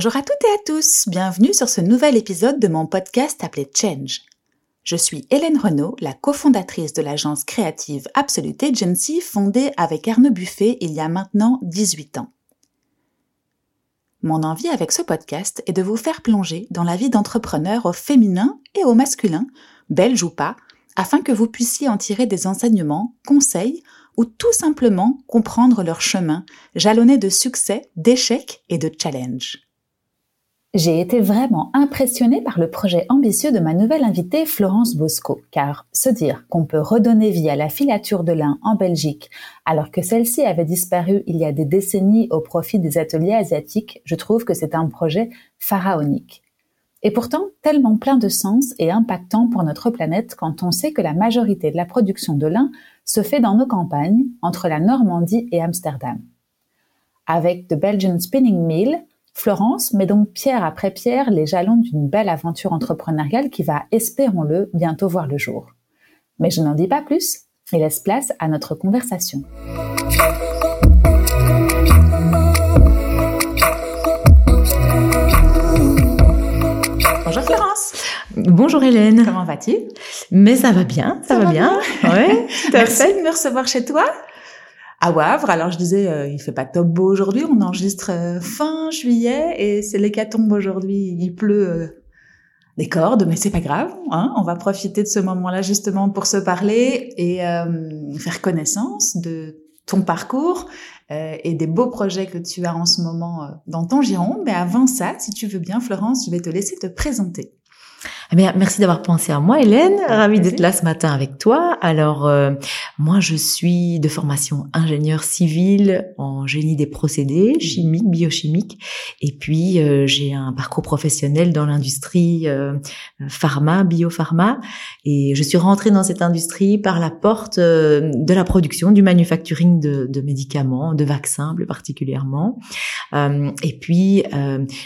Bonjour à toutes et à tous, bienvenue sur ce nouvel épisode de mon podcast appelé Change. Je suis Hélène Renaud, la cofondatrice de l'agence créative Absolute Agency fondée avec Arnaud Buffet il y a maintenant 18 ans. Mon envie avec ce podcast est de vous faire plonger dans la vie d'entrepreneurs au féminin et au masculin, belge ou pas, afin que vous puissiez en tirer des enseignements, conseils ou tout simplement comprendre leur chemin, jalonné de succès, d'échecs et de challenges. J'ai été vraiment impressionnée par le projet ambitieux de ma nouvelle invitée Florence Bosco, car se dire qu'on peut redonner vie à la filature de lin en Belgique alors que celle-ci avait disparu il y a des décennies au profit des ateliers asiatiques, je trouve que c'est un projet pharaonique. Et pourtant tellement plein de sens et impactant pour notre planète quand on sait que la majorité de la production de lin se fait dans nos campagnes, entre la Normandie et Amsterdam. Avec The Belgian Spinning Mill, Florence met donc pierre après pierre les jalons d'une belle aventure entrepreneuriale qui va, espérons-le, bientôt voir le jour. Mais je n'en dis pas plus et laisse place à notre conversation. Bonjour Florence. Bonjour Hélène. Comment vas-tu? Mais ça va bien, ça, va, bien. Ouais, Merci de me recevoir chez toi à Wavre. Alors je disais, euh, il fait pas top beau aujourd'hui. On enregistre euh, fin juillet et c'est l'hécatombe aujourd'hui. Il pleut euh, des cordes, mais c'est pas grave. Hein on va profiter de ce moment-là justement pour se parler et faire connaissance de ton parcours et des beaux projets que tu as en ce moment dans ton giron. Mais avant ça, si tu veux bien, Florence, je vais te laisser te présenter. Eh bien, merci d'avoir pensé à moi, Hélène. Ravie d'être là ce matin avec toi. Alors, euh, moi, je suis de formation ingénieur civil en génie des procédés, chimiques, biochimiques. Et puis, euh, j'ai un parcours professionnel dans l'industrie euh, pharma, biopharma. Et je suis rentrée dans cette industrie par la porte de la production, du manufacturing de, de médicaments, de vaccins plus particulièrement. et puis,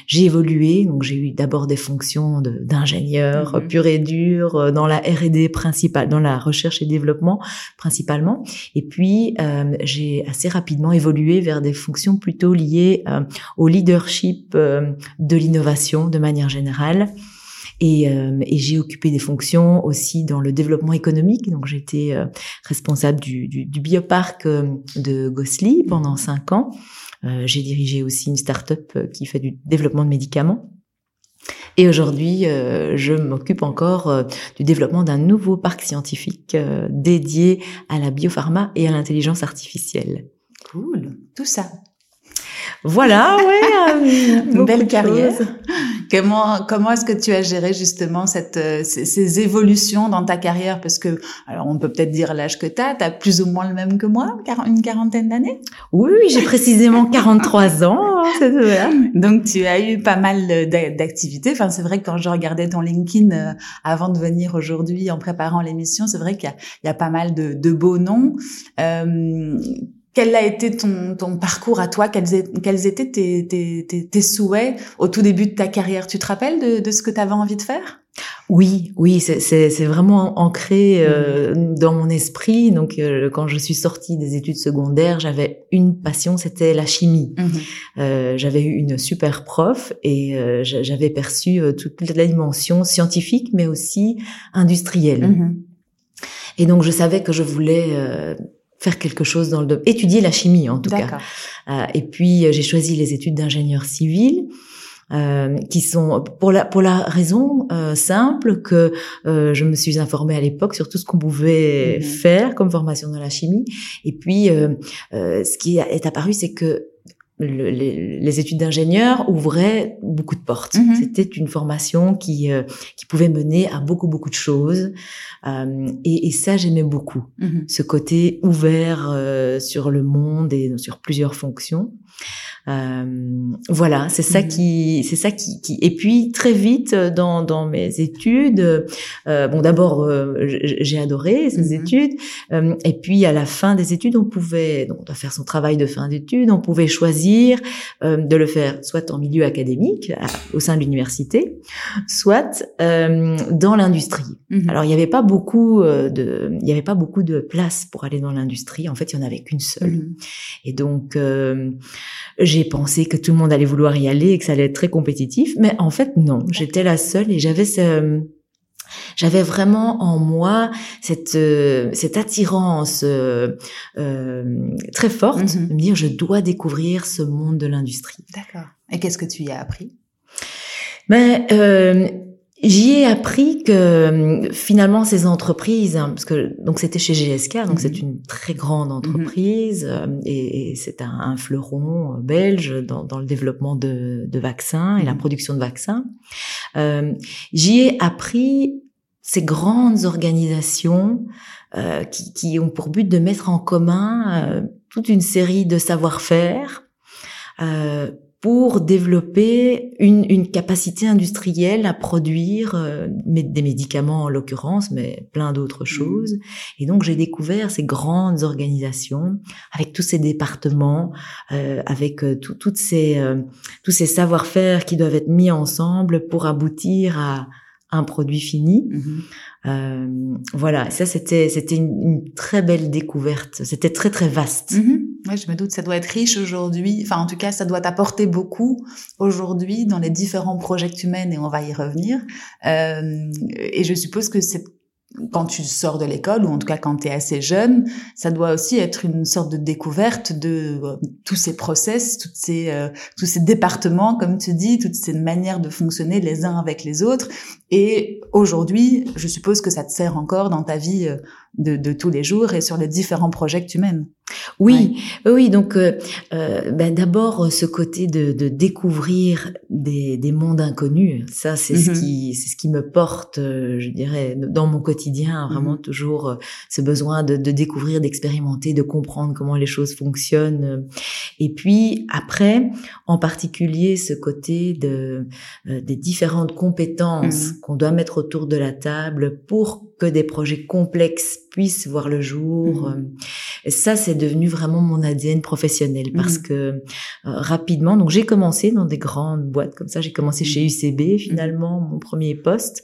j'ai évolué. Donc, j'ai eu d'abord des fonctions d'ingénieur Mhm. pur et dur euh, dans la R&D principale, dans la recherche et développement principalement. Et puis euh, j'ai assez rapidement évolué vers des fonctions plutôt liées euh, au leadership de l'innovation de manière générale. Et, et j'ai occupé des fonctions aussi dans le développement économique. Donc j'étais responsable du, du, du, bioparc de Gosli pendant cinq ans. j'ai dirigé aussi une start-up qui fait du développement de médicaments. Et aujourd'hui, euh, je m'occupe encore euh, du développement d'un nouveau parc scientifique euh, dédié à la biopharma et à l'intelligence artificielle. Cool, tout ça. Voilà, ouais, une belle carrière. Comment comment est-ce que tu as géré justement cette ces, ces, évolutions dans ta carrière? Parce que alors on peut peut-être dire l'âge que tu as, tu as plus ou moins le même que moi, une quarantaine d'années? Oui, j'ai précisément 43 ans. Hein, Donc tu as eu pas mal d'activités. Enfin, c'est vrai que quand je regardais ton LinkedIn euh, avant de venir aujourd'hui en préparant l'émission, c'est vrai qu'il y, y, a pas mal de, de beaux noms. Euh, quel a été ton, ton parcours à toi? Quels, quels étaient tes, tes, tes, souhaits au tout début de ta carrière? Tu te rappelles de, de ce que tu avais envie de faire? Oui, oui, c'est vraiment ancré euh, mmh. dans mon esprit. Donc, euh, quand je suis sortie des études secondaires, j'avais une passion, c'était la chimie. Mmh. Euh, j'avais eu une super prof et euh, j'avais perçu euh, toute la dimension scientifique, mais aussi industrielle. Mmh. Et donc, je savais que je voulais faire quelque chose dans le étudier la chimie en tout cas. Euh, et puis j'ai choisi les études d'ingénieur civil. Euh, qui sont pour la pour la raison euh, simple que euh, je me suis informée à l'époque sur tout ce qu'on pouvait mhm. faire comme formation dans la chimie et puis euh, euh, ce qui est apparu c'est que les, études d'ingénieur ouvraient beaucoup de portes. Mhm. C'était une formation qui qui pouvait mener à beaucoup beaucoup de choses. Euh, et, et, ça, j'aimais beaucoup, mhm. ce côté ouvert euh, sur le monde et sur plusieurs fonctions. Euh, voilà, c'est ça mhm. qui, c'est ça qui, qui, Et puis très vite dans dans mes études, euh, bon d'abord j'ai adoré ces mhm. études, et puis à la fin des études, on pouvait, donc on doit faire son travail de fin d'études, on pouvait choisir euh, de le faire soit en milieu académique, au sein de l'université, soit euh, dans l'industrie. Mhm. Alors il n'y avait pas beaucoup de, il y avait pas beaucoup de place pour aller dans l'industrie. En fait, il y en avait qu'une seule. Et donc j'ai pensé que tout le monde allait vouloir y aller et que ça allait être très compétitif, mais en fait non. J'étais la seule et j'avais ce j'avais vraiment en moi cette euh, cette attirance euh, euh, très forte mhm. de me dire je dois découvrir ce monde de l'industrie. D'accord. Et qu'est-ce que tu y as appris? Ben euh, J'y ai appris que finalement ces entreprises, hein, parce que donc c'était chez GSK, donc c'est mhm. une très grande mhm. entreprise et, et c'est un, un, fleuron belge dans, dans le développement de, de, vaccins et la production de vaccins. Euh, J'y ai appris ces grandes organisations euh, qui, qui, ont pour but de mettre en commun euh, toute une série de savoir-faire euh, pour développer une, une, capacité industrielle à produire euh, des médicaments en l'occurrence, mais plein d'autres mmh. choses. Et donc j'ai découvert ces grandes organisations avec tous ces départements, euh, avec euh, toutes ces tous ces savoir-faire qui doivent être mis ensemble pour aboutir à, un produit fini. Mhm. Euh, voilà, ça c'était c'était une, très belle découverte. C'était très très vaste. Mhm. Ouais, je me doute, ça doit être riche aujourd'hui. Enfin, en tout cas, ça doit apporter beaucoup aujourd'hui dans les différents projets humains et on va y revenir. Euh, et je suppose que c'est quand tu sors de l'école, ou en tout cas quand tu es assez jeune, ça doit aussi être une sorte de découverte de euh, tous ces process, toutes ces, euh, tous ces départements, comme tu dis, toutes ces manières de fonctionner les uns avec les autres. Et aujourd'hui, je suppose que ça te sert encore dans ta vie euh, de, de, tous les jours et sur les différents projets que tu mènes. Oui, oui. Donc, euh, euh ben d'abord ce côté de, de découvrir des, des, mondes inconnus. Ça, c'est ce mhm. qui, c'est ce qui me porte, euh, je dirais, dans mon quotidien. Vraiment mhm. toujours euh, ce besoin de, de découvrir, d'expérimenter, de comprendre comment les choses fonctionnent. Et puis après, en particulier, ce côté de des différentes compétences mhm. qu'on doit mettre autour de la table pour que des projets complexes puissent voir le jour. Mhm. Et ça, c'est devenu vraiment mon ADN professionnel parce mhm. que euh, rapidement, donc j'ai commencé dans des grandes boîtes comme ça. J'ai commencé chez UCB finalement, mon premier poste.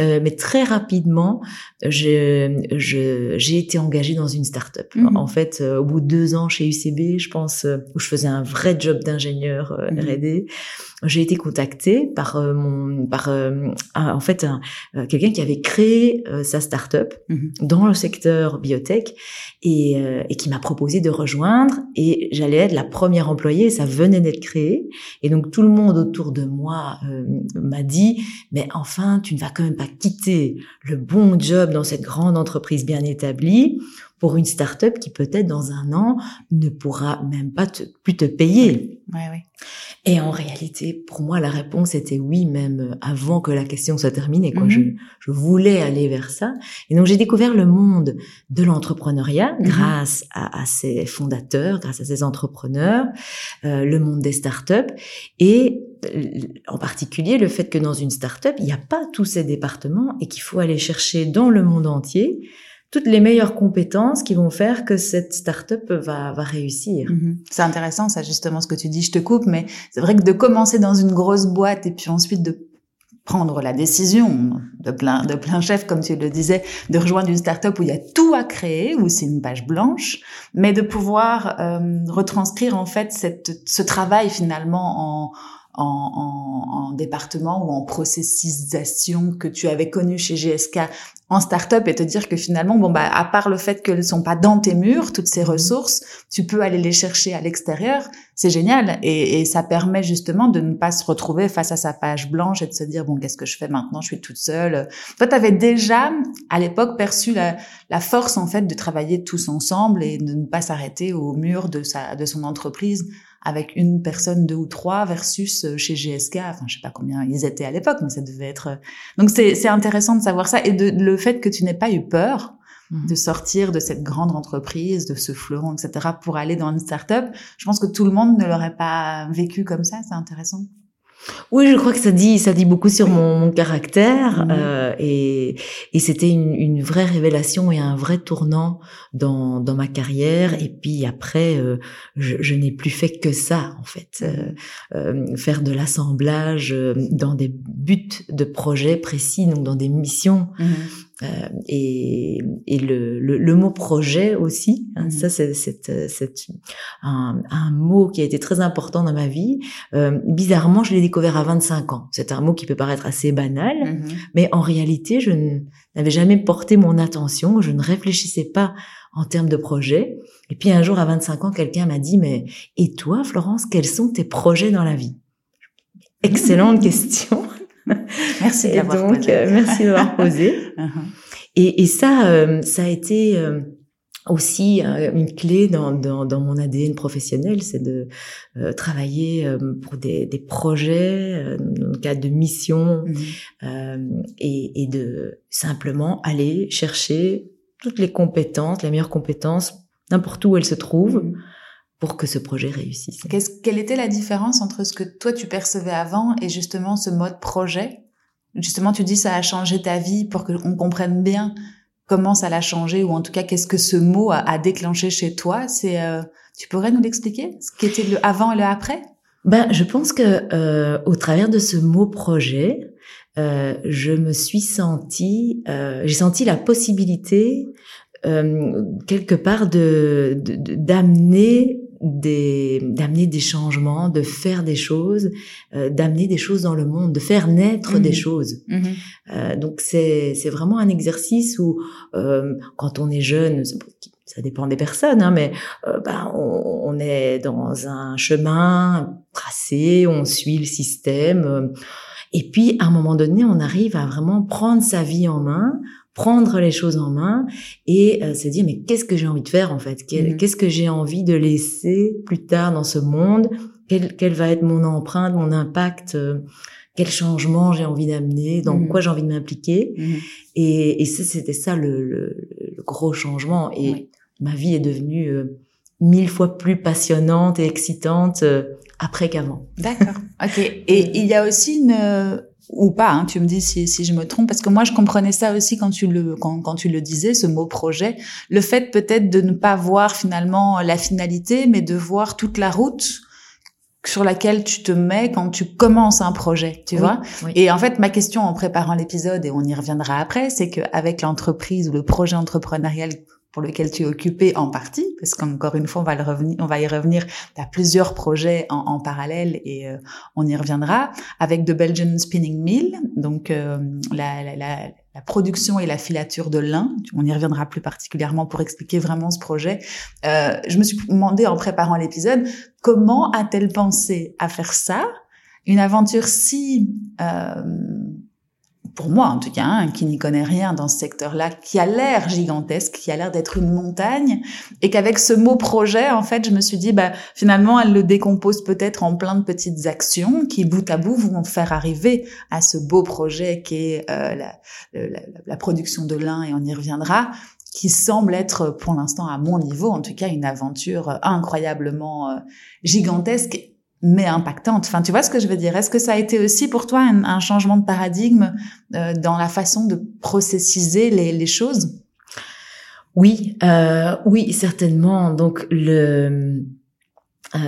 Euh, mais très rapidement, j'ai je, été engagée dans une start-up. En fait, euh, au bout de deux ans chez UCB, je pense, euh, où je faisais un vrai job d'ingénieur R&D, j'ai été contactée par mon, par en fait quelqu'un qui avait créé sa start-up mhm. dans le secteur biotech et, et qui m'a proposé de rejoindre et j'allais être la première employée. Ça venait d'être créé et donc tout le monde autour de moi m'a dit mais enfin tu ne vas quand même pas quitter le bon job dans cette grande entreprise bien établie pour une start-up qui peut-être dans un an ne pourra même pas te, plus te payer. Et en réalité, pour moi, la réponse était oui, même avant que la question soit terminée. Quoi. je, mhm. je, voulais aller vers ça. Et donc, j'ai découvert le monde de l'entrepreneuriat mhm. grâce à, à, ses fondateurs, grâce à ces entrepreneurs, euh, le monde des startups et euh, en particulier le fait que dans une start-up, il n'y a pas tous ces départements et qu'il faut aller chercher dans le monde entier toutes les meilleures compétences qui vont faire que cette start-up va, va réussir. Mhm. C'est intéressant, ça, justement, ce que tu dis. Je te coupe, mais c'est vrai que de commencer dans une grosse boîte et puis ensuite de prendre la décision de plein de plein chef comme tu le disais de rejoindre une start-up où il y a tout à créer où c'est une page blanche mais de pouvoir euh, retranscrire en fait cette, ce travail finalement en en, en, en, département ou en processisation que tu avais connu chez GSK en start-up et te dire que finalement, bon, bah, à part le fait qu'elles ne sont pas dans tes murs, toutes ces mhm. ressources, tu peux aller les chercher à l'extérieur. C'est génial. Et, et, ça permet justement de ne pas se retrouver face à sa page blanche et de se dire, bon, qu'est-ce que je fais maintenant? Je suis toute seule. Toi, tu avais déjà, à l'époque, perçu la, la, force, en fait, de travailler tous ensemble et de ne pas s'arrêter au mur de sa, de son entreprise? Avec une personne, deux ou trois, versus euh, chez GSK, enfin je sais pas combien ils étaient à l'époque, mais ça devait être. Euh, donc c'est intéressant de savoir ça et de, le fait que tu n'aies pas eu peur mmh. de sortir de cette grande entreprise, de ce fleuron, etc., pour aller dans une start-up. Je pense que tout le monde ne l'aurait pas vécu comme ça. C'est intéressant. Oui, je crois que ça dit, ça dit beaucoup sur mon, mon caractère mhm. euh, et, et c'était une, une, vraie révélation et un vrai tournant dans, dans ma carrière. Et puis après, euh, je, je n'ai plus fait que ça en fait, euh, euh faire de l'assemblage euh, dans des buts de projets précis, donc dans des missions. Mhm. Euh, et, et le, le, le, mot projet aussi, hein, mhm. ça c'est, c'est, c'est un, un, mot qui a été très important dans ma vie. Euh, bizarrement, je l'ai découvert à 25 ans. C'est un mot qui peut paraître assez banal, mhm. mais en réalité, je n'avais jamais porté mon attention, je ne réfléchissais pas en termes de projet. Et puis un jour, à 25 ans, quelqu'un m'a dit, mais et toi, Florence, quels sont tes projets dans la vie? Excellente question. Merci d'avoir posé. Euh, merci d'avoir posé. Uh-huh. et, et, ça, euh, ça a été euh, aussi une clé dans, dans, dans, mon ADN professionnel, c'est de travailler pour des, des projets, dans le cadre de missions, mm-hmm. et, et, de simplement aller chercher toutes les compétences, les meilleures compétences, n'importe où elles se trouvent. Mm-hmm pour que ce projet réussisse. quelle était la différence entre ce que toi tu percevais avant et justement ce mode projet? Justement, tu dis ça a changé ta vie pour qu'on comprenne bien comment ça l'a changé ou en tout cas qu'est-ce que ce mot a, déclenché chez toi. C'est, euh, tu pourrais nous l'expliquer? Ce qui était le avant et le après? Ben, je pense que euh, au travers de ce mot projet, euh, je me suis sentie, euh, j'ai senti la possibilité quelque part de d'amener des d'amener des changements, de faire des choses, euh, d'amener des choses dans le monde, de faire naître des mhm. choses. Mhm. Euh, donc c'est c'est vraiment un exercice où euh, quand on est jeune, ça dépend des personnes, hein, mais euh, ben, on, on, est dans un chemin tracé, on suit le système. Euh, et puis, à un moment donné, on arrive à vraiment prendre sa vie en main, prendre les choses en main et euh, se dire mais qu'est-ce que j'ai envie de faire en fait? Mhm. Qu'est-ce que j'ai envie de laisser plus tard dans ce monde? Quel, quel va être mon empreinte, mon impact? Euh, Quel changement j'ai envie d'amener? Dans mhm. quoi j'ai envie de m'impliquer? Mhm. Et, et c'était ça le, le, gros changement. Et ma vie est devenue euh, mille fois plus passionnante et excitante après qu'avant. D'accord. Ok. Et il y a aussi une ou pas, hein, tu me dis si, si je me trompe, parce que moi je comprenais ça aussi quand tu le quand, quand tu le disais, ce mot projet, le fait peut-être de ne pas voir finalement la finalité, mais de voir toute la route sur laquelle tu te mets quand tu commences un projet, tu vois. Et en fait, ma question en préparant l'épisode, et on y reviendra après, c'est qu'avec l'entreprise ou le projet entrepreneurial pour lequel tu es occupé en partie, parce qu'encore une fois, on va, le revenir, on va y revenir. Tu as plusieurs projets en, parallèle et euh, on y reviendra. Avec The Belgian Spinning Mill, donc euh, la, production et la filature de lin. On y reviendra plus particulièrement pour expliquer vraiment ce projet. Euh, je me suis demandé en préparant l'épisode, comment a-t-elle pensé à faire ça? Une aventure si euh, pour moi en tout cas, hein, qui n'y connaît rien dans ce secteur-là, qui a l'air gigantesque, qui a l'air d'être une montagne, et qu'avec ce mot projet, en fait, je me suis dit, bah, finalement, elle le décompose peut-être en plein de petites actions qui, bout à bout, vont faire arriver à ce beau projet qui est euh, la, la, la, production de lin, et on y reviendra, qui semble être, pour l'instant, à mon niveau, en tout cas, une aventure incroyablement euh, gigantesque mais impactante. Enfin, tu vois ce que je veux dire? Est-ce que ça a été aussi pour toi un, changement de paradigme euh, dans la façon de processiser les, les choses? Oui, euh, oui, certainement. Donc le euh,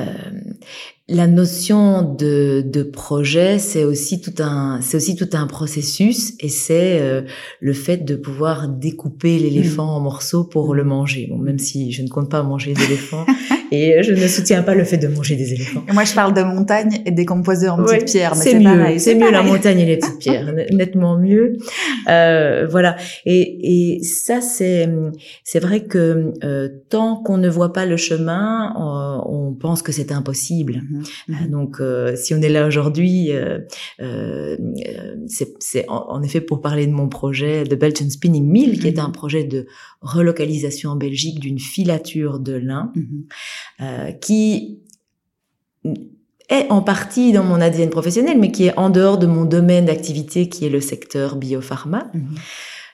la notion de, de projet, c'est aussi tout un, c'est aussi tout un processus, et c'est euh, le fait de pouvoir découper l'éléphant en morceaux pour le manger. Bon, même si je ne compte pas manger d'éléphant, et je ne soutiens pas le fait de manger des éléphants. moi, je parle de montagne et décomposée en petites pierres. C'est mieux, c'est mieux la montagne et les petites pierres, nettement mieux. Euh, voilà. Et, et ça, c'est, c'est vrai que euh, tant qu'on ne voit pas le chemin, on, on pense que c'est impossible. Mm-hmm. Euh, mm-hmm. Donc, euh, si on est là aujourd'hui, euh, c'est en, effet pour parler de mon projet de Belgian Spinning Mill, qui est un mm-hmm. projet de relocalisation en Belgique d'une filature de lin, mm-hmm. qui est en partie dans mon ADN professionnel, mais qui est en dehors de mon domaine d'activité, qui est le secteur biopharma.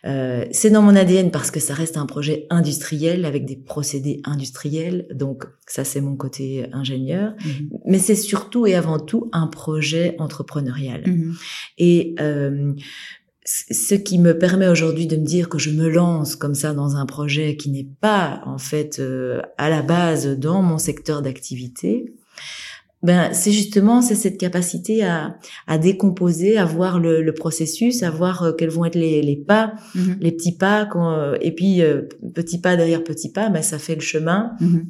Euh, c'est dans mon ADN parce que ça reste un projet industriel avec des procédés industriels. Donc ça, c'est mon côté ingénieur. Mhm. Mais c'est surtout et avant tout un projet entrepreneurial. Mhm. Et euh, ce qui me permet aujourd'hui de me dire que je me lance comme ça dans un projet qui n'est pas en fait euh, à la base dans mon secteur d'activité, ben c'est justement c'est cette capacité à, à décomposer, à voir le, le processus, à voir euh, quels vont être les, les pas, mm-hmm. les petits pas, quand, euh, et puis euh, petit pas derrière petit pas, ben ça fait le chemin. Mm-hmm.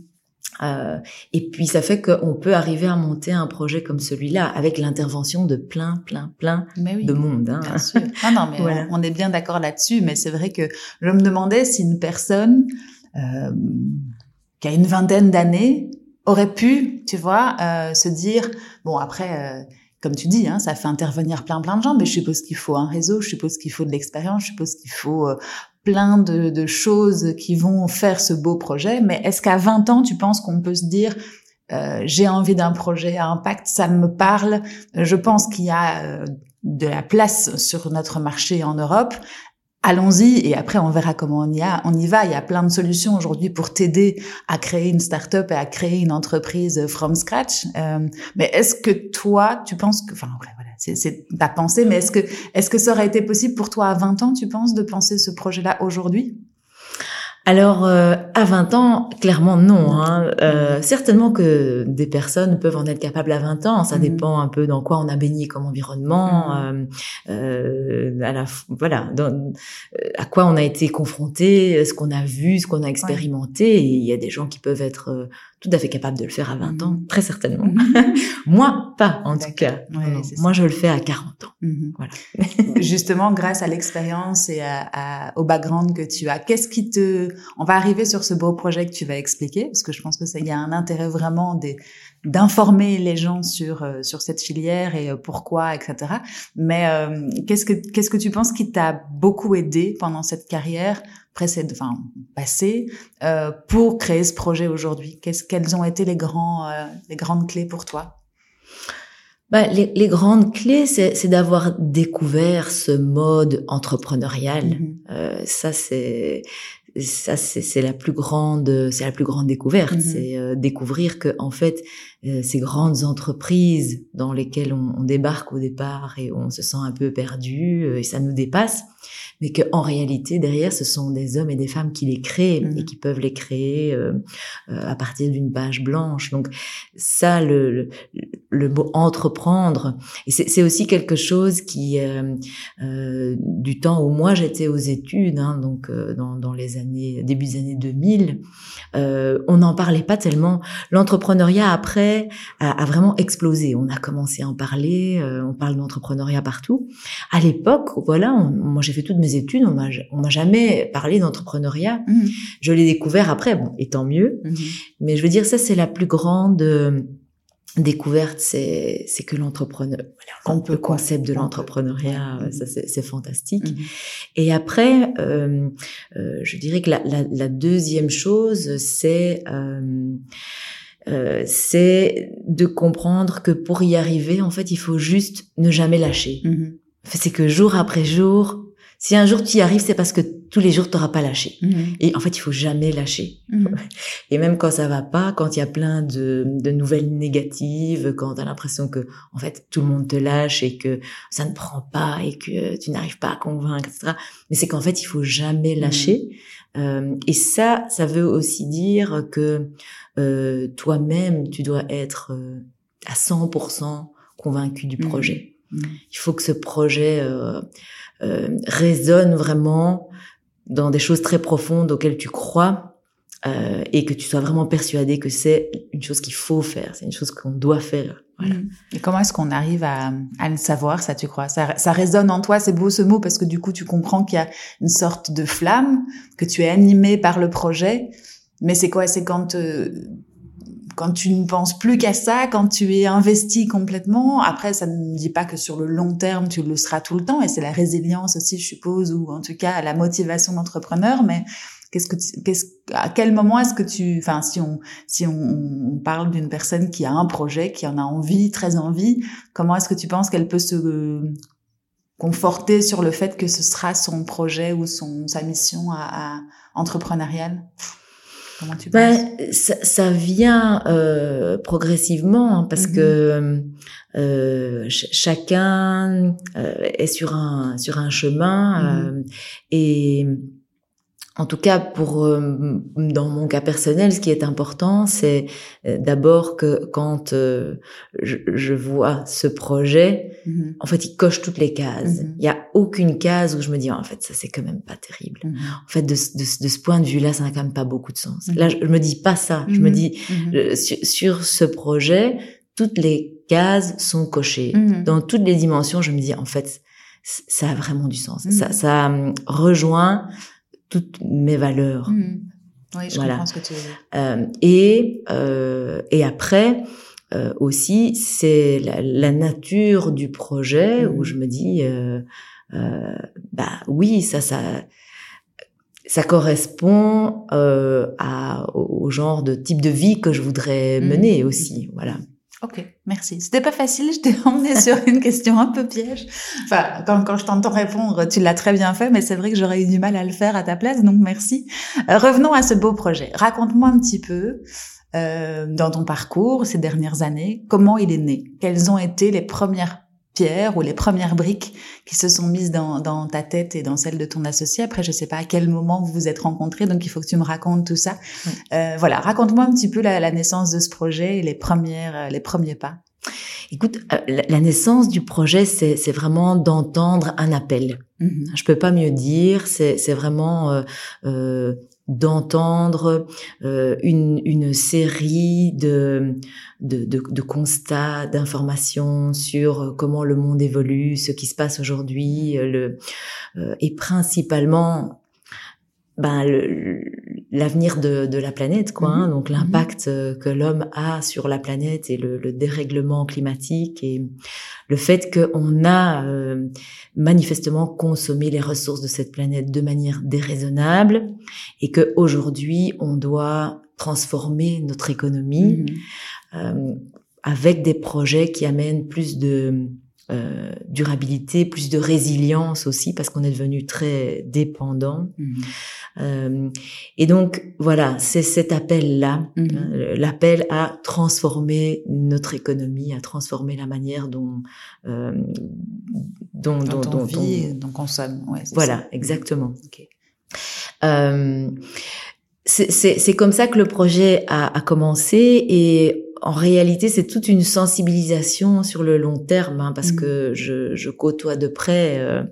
Euh, et puis ça fait qu'on peut arriver à monter un projet comme celui-là avec l'intervention de plein, plein, plein de monde. Hein. Bien sûr. Ah non, mais on, est bien d'accord là-dessus. Mais c'est vrai que je me demandais si une personne euh, qui a une vingtaine d'années aurait pu, tu vois, euh, se dire bon après. Comme tu dis, hein, ça fait intervenir plein plein de gens, mais je suppose qu'il faut un réseau, je suppose qu'il faut de l'expérience, je suppose qu'il faut euh, plein de, de, choses qui vont faire ce beau projet. Mais est-ce qu'à 20 ans, tu penses qu'on peut se dire euh, j'ai envie d'un projet à impact, ça me parle. Je pense qu'il y a de la place sur notre marché en Europe allons-y et après on verra comment on y a, on y va. Il y a plein de solutions aujourd'hui pour t'aider à créer une start-up et à créer une entreprise from scratch. Euh, mais est-ce que toi, tu penses que, enfin c'est ta pensée, mais est-ce que est-ce que ça aurait été possible pour toi à 20 ans, tu penses, de penser ce projet-là aujourd'hui? Alors, euh, à 20 ans, clairement non. Hein. Euh, certainement que des personnes peuvent en être capables à 20 ans. Ça mhm. dépend un peu dans quoi on a baigné comme environnement, mhm. euh, à la, voilà, dans, à quoi on a été confronté, ce qu'on a vu, ce qu'on a expérimenté. Et il y a des gens qui peuvent être tout à fait capable de le faire à 20 ans, mhm. très certainement. Mhm. Moi, pas en tout cas. Moi, je le fais à 40 ans. Mhm. Voilà. Justement, grâce à l'expérience et à, au background que tu as, qu'est-ce qui te... On va arriver sur ce beau projet que tu vas expliquer, parce que je pense que ça y a un intérêt vraiment d'informer les gens sur euh, sur cette filière et euh, pourquoi, etc. Mais euh, qu'est-ce que qu'est-ce que tu penses qui t'a beaucoup aidé pendant cette carrière précédente, enfin passée, euh, pour créer ce projet aujourd'hui? Qu'est-ce quelles ont été les grands les grandes clés pour toi? Bah, les, les, grandes clés, c'est d'avoir découvert ce mode entrepreneurial. Mm-hmm. euh, ça, c'est ça c'est la plus grande c'est la plus grande découverte mm-hmm. c'est euh, découvrir que en fait euh, ces grandes entreprises dans lesquelles on, on, débarque au départ et on se sent un peu perdu euh, et ça nous dépasse mais que en réalité derrière ce sont des hommes et des femmes qui les créent et mhm. qui peuvent les créer euh, euh, à partir d'une page blanche. Donc ça, le, le, le mot entreprendre, et c'est aussi quelque chose qui euh, euh, du temps où moi j'étais aux études, hein, donc dans, dans, les années début des années 2000, on n'en parlait pas tellement. L'entrepreneuriat après a, a, vraiment explosé. On a commencé à en parler, on parle d'entrepreneuriat partout. À l'époque, voilà, moi j'ai fait toutes mes études, on m'a on m'a jamais parlé d'entrepreneuriat. Mhm. Je l'ai découvert après, bon, et tant mieux. Mhm. Mais je veux dire, ça c'est la plus grande euh, découverte, c'est c'est que l'entrepreneur, on peut concept de l'entrepreneuriat, euh, ça c'est fantastique. Mhm. Et après, euh, euh, je dirais que la, la, la deuxième chose, c'est euh, c'est de comprendre que pour y arriver, en fait, il faut juste ne jamais lâcher. C'est que jour après jour, si un jour tu y arrives, c'est parce que tous les jours tu n'auras pas lâché. Mhm. Et en fait, il faut jamais lâcher. Mhm. Et même quand ça va pas, quand il y a plein de, de nouvelles négatives, quand tu as l'impression que en fait tout le monde te lâche et que ça ne prend pas et que tu n'arrives pas à convaincre, etc. Mais c'est qu'en fait, il faut jamais mhm. lâcher. Euh, et ça, ça veut aussi dire que euh, toi-même, tu dois être euh, à 100% convaincu du projet. Il faut que ce projet euh, euh, résonne vraiment dans des choses très profondes auxquelles tu crois euh, et que tu sois vraiment persuadé que c'est une chose qu'il faut faire, c'est une chose qu'on doit faire. Voilà. Mm. Et comment est-ce qu'on arrive à, à, le savoir, ça tu crois? Ça, ça résonne en toi, c'est beau ce mot parce que du coup tu comprends qu'il y a une sorte de flamme, que tu es animé par le projet, mais c'est quoi C'est quand euh, quand tu ne penses plus qu'à ça, quand tu es investi complètement, après, ça ne dit pas que sur le long terme, tu le seras tout le temps, et c'est la résilience aussi, je suppose, ou en tout cas la motivation d'entrepreneur, mais qu'est-ce que qu'est-ce, à quel moment est-ce que tu, enfin, si on, si on, parle d'une personne qui a un projet, qui en a envie, très envie, comment est-ce que tu penses qu'elle peut se conforté sur le fait que ce sera son projet ou son sa mission à, entrepreneuriale? Comment tu ben, ça, ça, vient euh, progressivement hein, parce mm-hmm. que euh, chacun euh, est sur un sur un chemin euh, et en tout cas, pour euh, dans mon cas personnel, ce qui est important, c'est euh, d'abord que quand euh, je, je, vois ce projet, mm-hmm. en fait, il coche toutes les cases. Mm-hmm. Il y a aucune case où je me dis en fait ça c'est quand même pas terrible. Mm-hmm. En fait, de, de, de, ce point de vue-là, ça n'a quand même pas beaucoup de sens. Là, je, me dis pas ça. Je me dis sur, sur, ce projet, toutes les cases sont cochées. Dans toutes les dimensions, je me dis en fait ça a vraiment du sens. Ça, ça hum, rejoint toutes mes valeurs. Mmh. Oui, je comprends ce que tu veux dire. Euh, et euh, et après euh, aussi c'est la, la, nature du projet où mmh. je me dis euh, euh, bah oui ça ça ça correspond euh, à, au genre de type de vie que je voudrais mmh. mener aussi voilà Ok, merci. C'était pas facile, je t'ai emmené sur une question un peu piège. Enfin, quand, quand je t'entends répondre, tu l'as très bien fait, mais c'est vrai que j'aurais eu du mal à le faire à ta place, donc merci. Euh, revenons à ce beau projet. Raconte-moi un petit peu, euh, dans ton parcours ces dernières années, comment il est né? Quelles ont été les premières pierres ou les premières briques qui se sont mises dans, dans, ta tête et dans celle de ton associé. Après, je sais pas à quel moment vous vous êtes rencontrés, donc il faut que tu me racontes tout ça. Euh, voilà, raconte-moi un petit peu la, la, naissance de ce projet et les premières, euh, les premiers pas. Écoute, euh, la naissance du projet, c'est vraiment d'entendre un appel. Mm-hmm. Je peux pas mieux dire. C'est vraiment euh, euh, d'entendre euh, une, une, série de, de, de, constats, d'informations sur comment le monde évolue, ce qui se passe aujourd'hui, euh, le euh, et principalement ben, l'avenir de, de, la planète, quoi. Hein, mhm. donc mhm. l'impact que l'homme a sur la planète et le, le, dérèglement climatique et le fait qu'on a euh, manifestement consommé les ressources de cette planète de manière déraisonnable et que aujourd'hui on doit transformer notre économie mhm. euh, avec des projets qui amènent plus de euh, durabilité, plus de résilience aussi parce qu'on est devenu très dépendant. Mhm. Euh, et donc voilà, c'est cet appel-là, mhm. hein, l'appel à transformer notre économie, à transformer la manière dont euh, dont, dont, dont, on vit, dont, on consomme. Ouais, voilà, ça. exactement. Okay. C'est comme ça que le projet a, a commencé et en réalité, c'est toute une sensibilisation sur le long terme, hein, parce mmh. que je, je, côtoie de près euh,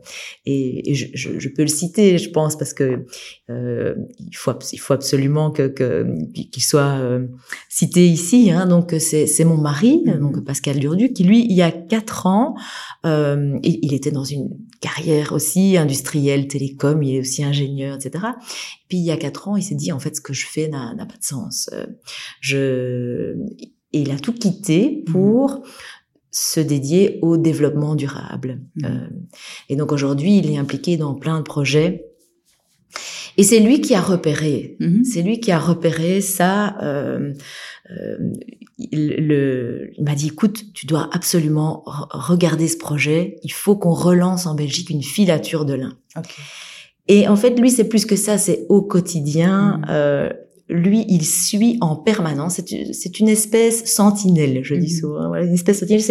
et, et je, je, peux le citer, je pense, parce que euh, il faut il faut absolument que qu'il soit euh, cité ici. Hein, donc c'est c'est mon mari, mmh. donc Pascal Durdu, qui lui, il y a quatre ans, euh, il, il était dans une carrière aussi industrielle, télécom, il est aussi ingénieur, etc. Puis il y a quatre ans, il s'est dit en fait ce que je fais n'a pas de sens. Euh, je et il a tout quitté mmh. pour se dédier au développement durable. Mmh. Euh, et donc aujourd'hui, il est impliqué dans plein de projets. Et c'est lui qui a repéré, mmh. c'est lui qui a repéré ça. Euh, euh, il, le, il m'a dit, écoute, tu dois absolument regarder ce projet. Il faut qu'on relance en Belgique une filature de lin. Okay. Et en fait, lui, c'est plus que ça, c'est au quotidien. Mmh. Euh, lui, il suit en permanence. C'est une espèce sentinelle, je dis mhm. souvent. Voilà, une espèce sentinelle,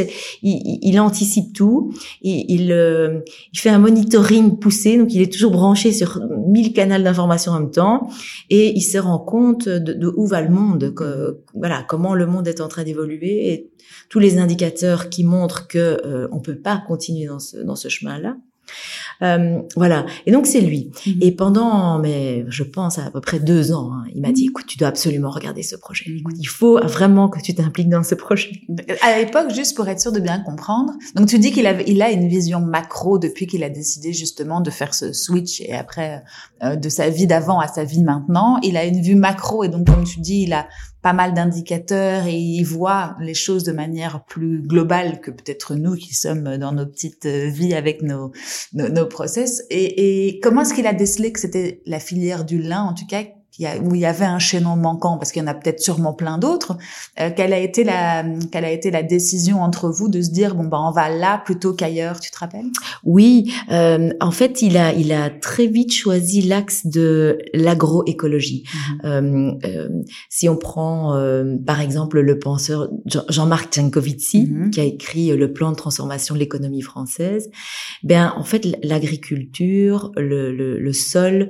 il, il, anticipe tout. Il, il, euh, il, fait un monitoring poussé, donc il est toujours branché sur mille canaux d'information en même temps, et il se rend compte de, de où va le monde, que, voilà, comment le monde est en train d'évoluer, et tous les indicateurs qui montrent que euh, on peut pas continuer dans ce, dans ce chemin-là. Euh, voilà. Et donc c'est lui. Mhm. Et pendant, mais je pense à, peu près deux ans, hein, il m'a dit, mhm. écoute, tu dois absolument regarder ce projet. Écoute, il faut vraiment que tu t'impliques dans ce projet. À l'époque, juste pour être sûr de bien comprendre, donc tu dis qu'il a, il a une vision macro depuis qu'il a décidé justement de faire ce switch et après euh, de sa vie d'avant à sa vie maintenant, il a une vue macro et donc comme tu dis, il a pas mal d'indicateurs et il voit les choses de manière plus globale que peut-être nous qui sommes dans nos petites euh, vies avec nos, nos, nos process. Et, et comment est-ce qu'il a décelé que c'était la filière du lin, en tout cas, où il y avait un chaînon manquant, parce qu'il y en a peut-être sûrement plein d'autres, euh, quelle a été la quelle a été la décision entre vous de se dire bon ben on va là plutôt qu'ailleurs, tu te rappelles? Oui, euh, en fait il a il a très vite choisi l'axe de l'agroécologie. Mhm. Euh, euh, si on prend euh, par exemple le penseur Jean-Marc Jancovici mhm. qui a écrit le plan de transformation de l'économie française, ben en fait l'agriculture, le, le, le sol,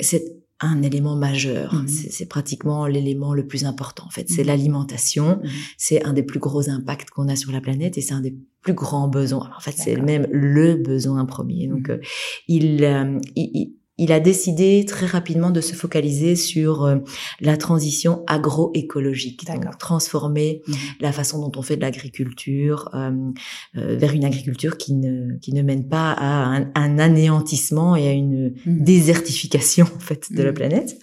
c'est un élément majeur. Mhm. C'est pratiquement l'élément le plus important. En fait, c'est mhm. l'alimentation. Mhm. C'est un des plus gros impacts qu'on a sur la planète et c'est un des plus grands besoins. En fait, c'est même le besoin premier. Donc, euh, il, euh, il, il a décidé très rapidement de se focaliser sur euh, la transition agroécologique, donc transformer mhm. la façon dont on fait de l'agriculture euh, euh, vers une agriculture qui ne qui ne mène pas à un, anéantissement et à une mhm. désertification en fait de la mhm. planète.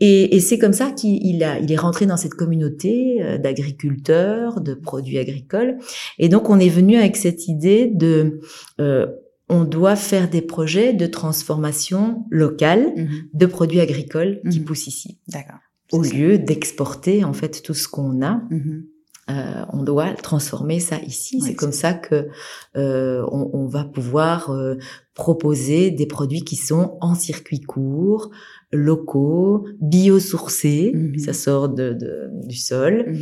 et, et c'est comme ça qu'il a il est rentré dans cette communauté d'agriculteurs, de produits agricoles, et donc on est venu avec cette idée de on doit faire des projets de transformation locale mhm. de produits agricoles qui mhm. poussent ici. D'accord. Au lieu d'exporter en fait tout ce qu'on a, mhm. euh, on doit transformer ça ici. c'est comme ça que euh, on, va pouvoir euh, proposer des produits qui sont en circuit court, locaux, biosourcés, ça sort de, du sol,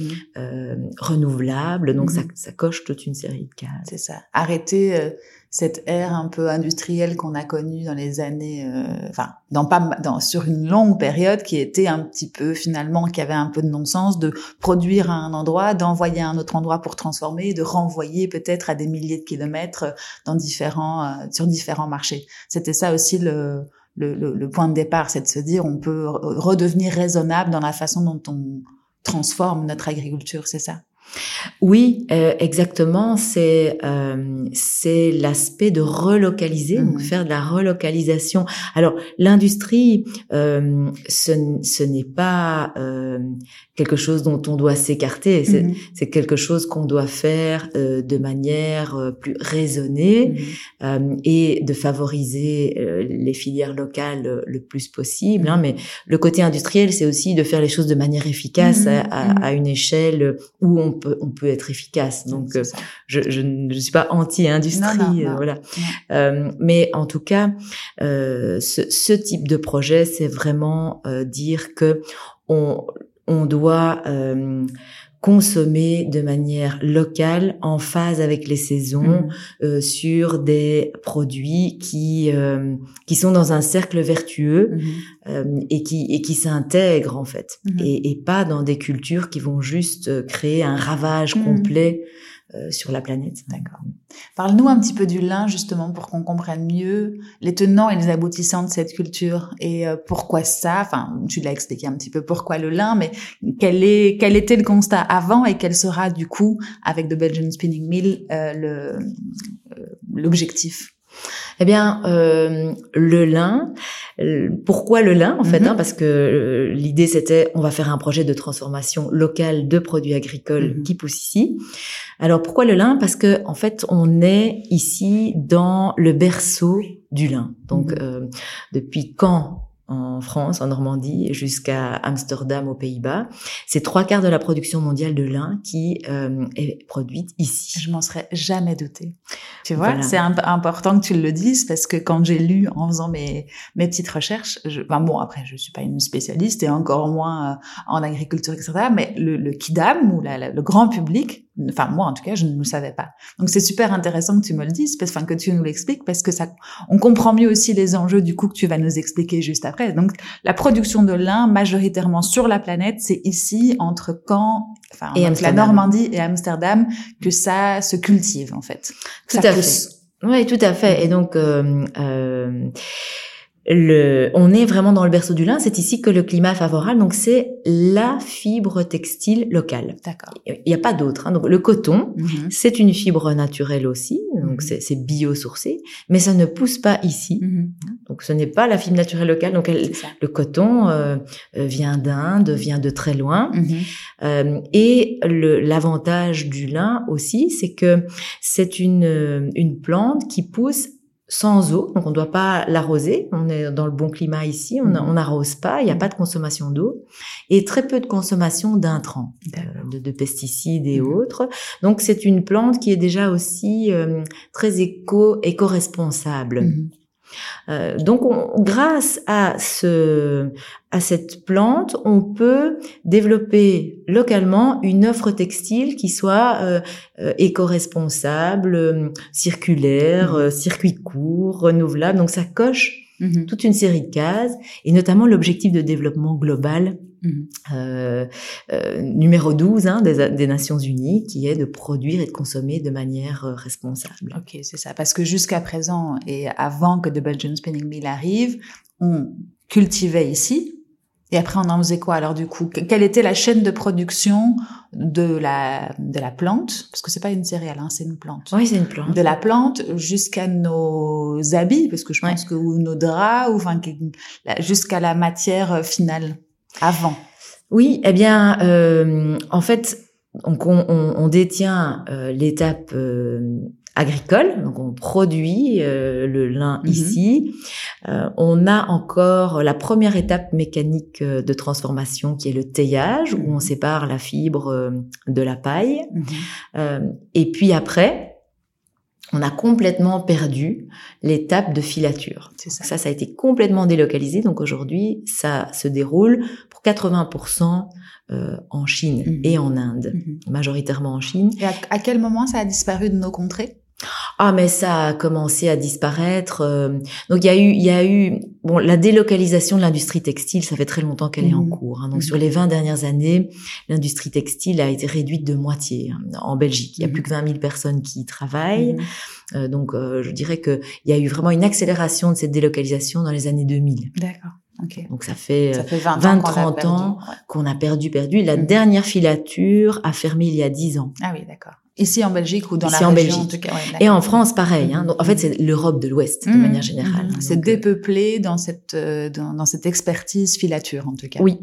renouvelables. Donc ça, ça coche toute une série de cases. C'est ça. Arrêter cette ère un peu industrielle qu'on a connue dans les années, euh, enfin, dans pas, dans, sur une longue période qui était un petit peu finalement, qui avait un peu de non-sens de produire à un endroit, d'envoyer à un autre endroit pour transformer, de renvoyer peut-être à des milliers de kilomètres dans différents, euh, sur différents marchés. C'était ça aussi le, le, le, point de départ, c'est de se dire on peut redevenir raisonnable dans la façon dont on transforme notre agriculture, c'est ça? Oui, euh, exactement. C'est euh, c'est l'aspect de relocaliser, donc mmh. faire de la relocalisation. Alors l'industrie, euh, ce, ce n'est pas euh, quelque chose dont on doit s'écarter. C'est mmh. quelque chose qu'on doit faire euh, de manière euh, plus raisonnée mmh. et de favoriser les filières locales le plus possible. Hein. Mais le côté industriel, c'est aussi de faire les choses de manière efficace à, à, une échelle où on peut on peut être efficace. Donc euh, je, je, ne suis pas anti-industrie, euh, voilà. Euh, mais en tout cas, ce, ce, type de projet, c'est vraiment dire que on on doit consommer de manière locale, en phase avec les saisons, mmh. euh, sur des produits qui euh, qui sont dans un cercle vertueux mmh. euh, et qui et qui s'intègrent en fait, mmh. et, et, pas dans des cultures qui vont juste créer un ravage complet euh, sur la planète. D'accord. Parle-nous un petit peu du lin justement pour qu'on comprenne mieux les tenants et les aboutissants de cette culture et euh, pourquoi ça. Enfin, tu l'as expliqué un petit peu pourquoi le lin, mais quel est quel était le constat avant et quel sera du coup avec The Belgian Spinning Mill euh, le l'objectif? Eh bien, euh, le lin. Pourquoi le lin en fait mhm. hein, Parce que l'idée c'était on va faire un projet de transformation locale de produits agricoles mhm. qui poussent ici. Alors pourquoi le lin? Parce que en fait, on est ici dans le berceau du lin. Donc mhm. euh, depuis quand en France, en Normandie, jusqu'à Amsterdam aux Pays-Bas. C'est trois quarts de la production mondiale de lin qui euh, est produite ici. Je m'en serais jamais douté. Tu vois, c'est important que tu le dises parce que quand j'ai lu en faisant mes mes petites recherches, je, enfin bon après je suis pas une spécialiste et encore moins euh, en agriculture etc. Mais le, le kidam ou la, le grand public Enfin, moi, en tout cas, je ne le savais pas. Donc, c'est super intéressant que tu me le dises, parce, enfin, que tu nous l'expliques, parce que ça, on comprend mieux aussi les enjeux, du coup, que tu vas nous expliquer juste après. Donc, la production de lin, majoritairement sur la planète, c'est ici, entre Caen, enfin, et la Normandie et Amsterdam, que ça se cultive, en fait. Tout à fait. Oui, tout à fait. Et donc, euh, euh le, on est vraiment dans le berceau du lin. C'est ici que le climat est favorable. Donc, c'est la fibre textile locale. D'accord. Il n'y a pas d'autre. Hein. Donc, le coton, mhm. c'est une fibre naturelle aussi. Donc, mhm. c'est biosourcé. Mais ça ne pousse pas ici. Mhm. Donc, ce n'est pas la fibre naturelle locale. Donc, le coton euh, euh, vient d'Inde, vient de très loin. Euh, et l'avantage du lin aussi, c'est que c'est une, une plante qui pousse sans eau, donc on ne doit pas l'arroser. On est dans le bon climat ici, on Mhm. n'arrose pas, il n'y a Mhm. pas de consommation d'eau et très peu de consommation d'intrants, euh, de, de pesticides et Mhm. autres. Donc c'est une plante qui est déjà aussi euh, très éco éco-responsable. Euh, donc, on- grâce à ce, à cette plante, on peut développer localement une offre textile qui soit euh, euh, éco-responsable, euh, circulaire, euh, circuit court, renouvelable. Donc, ça coche Mhm. toute une série de cases, et notamment l'objectif de développement global. Euh, euh, numéro 12 hein, des, des Nations Unies, qui est de produire et de consommer de manière euh, responsable. Ok, c'est ça. Parce que jusqu'à présent et avant que The Belgian Spinning Mill arrive, on cultivait ici. Et après, on en faisait quoi? Alors du coup Que- Quelle était la chaîne de production de la de la plante? Parce que c'est pas une céréale, hein, c'est une plante. Oui, c'est une plante. De la plante jusqu'à nos habits, parce que je Ouais. pense que ou nos draps, ou enfin jusqu'à la matière euh, finale avant. Oui, eh bien, euh, en fait, donc on, on- on détient euh, l'étape euh, agricole, donc on produit le lin Mhm. ici. On a encore la première étape mécanique de transformation qui est le teillage, où on sépare la fibre de la paille. Mhm. Euh, et puis après, on a complètement perdu l'étape de filature. Ça. Ça, ça a été complètement délocalisé. Donc aujourd'hui, ça se déroule pour 80% euh, en Chine Mhm. et en Inde, Mhm. majoritairement en Chine. Et à, à quel moment ça a disparu de nos contrées? Ah, mais ça a commencé à disparaître. euh, donc il y a eu, il y a eu, bon, la délocalisation de l'industrie textile, ça fait très longtemps qu'elle est en Mhm. cours. hein. Donc Mhm. sur les 20 dernières années, l'industrie textile a été réduite de moitié hein, en Belgique. Il y a Mhm. plus que 20 000 personnes qui y travaillent. Euh, donc euh, je dirais que il y a eu vraiment une accélération de cette délocalisation dans les années 2000. D'accord. Ok. Donc ça fait Ça fait 20, 20, ans qu'on a 30 perdu. ans. Qu'on a perdu, perdu. La dernière filature a fermé il y a 10 ans. Ah oui, d'accord. Ici en Belgique ou dans Ici la en région Belgique. en tout cas. ouais, Et en France, pareil. Hein. Donc, en fait, c'est l'Europe de l'Ouest, de Mhm. manière générale. Hein. C'est euh, dépeuplé dans cette euh, dans, dans cette expertise filature en tout cas. Oui.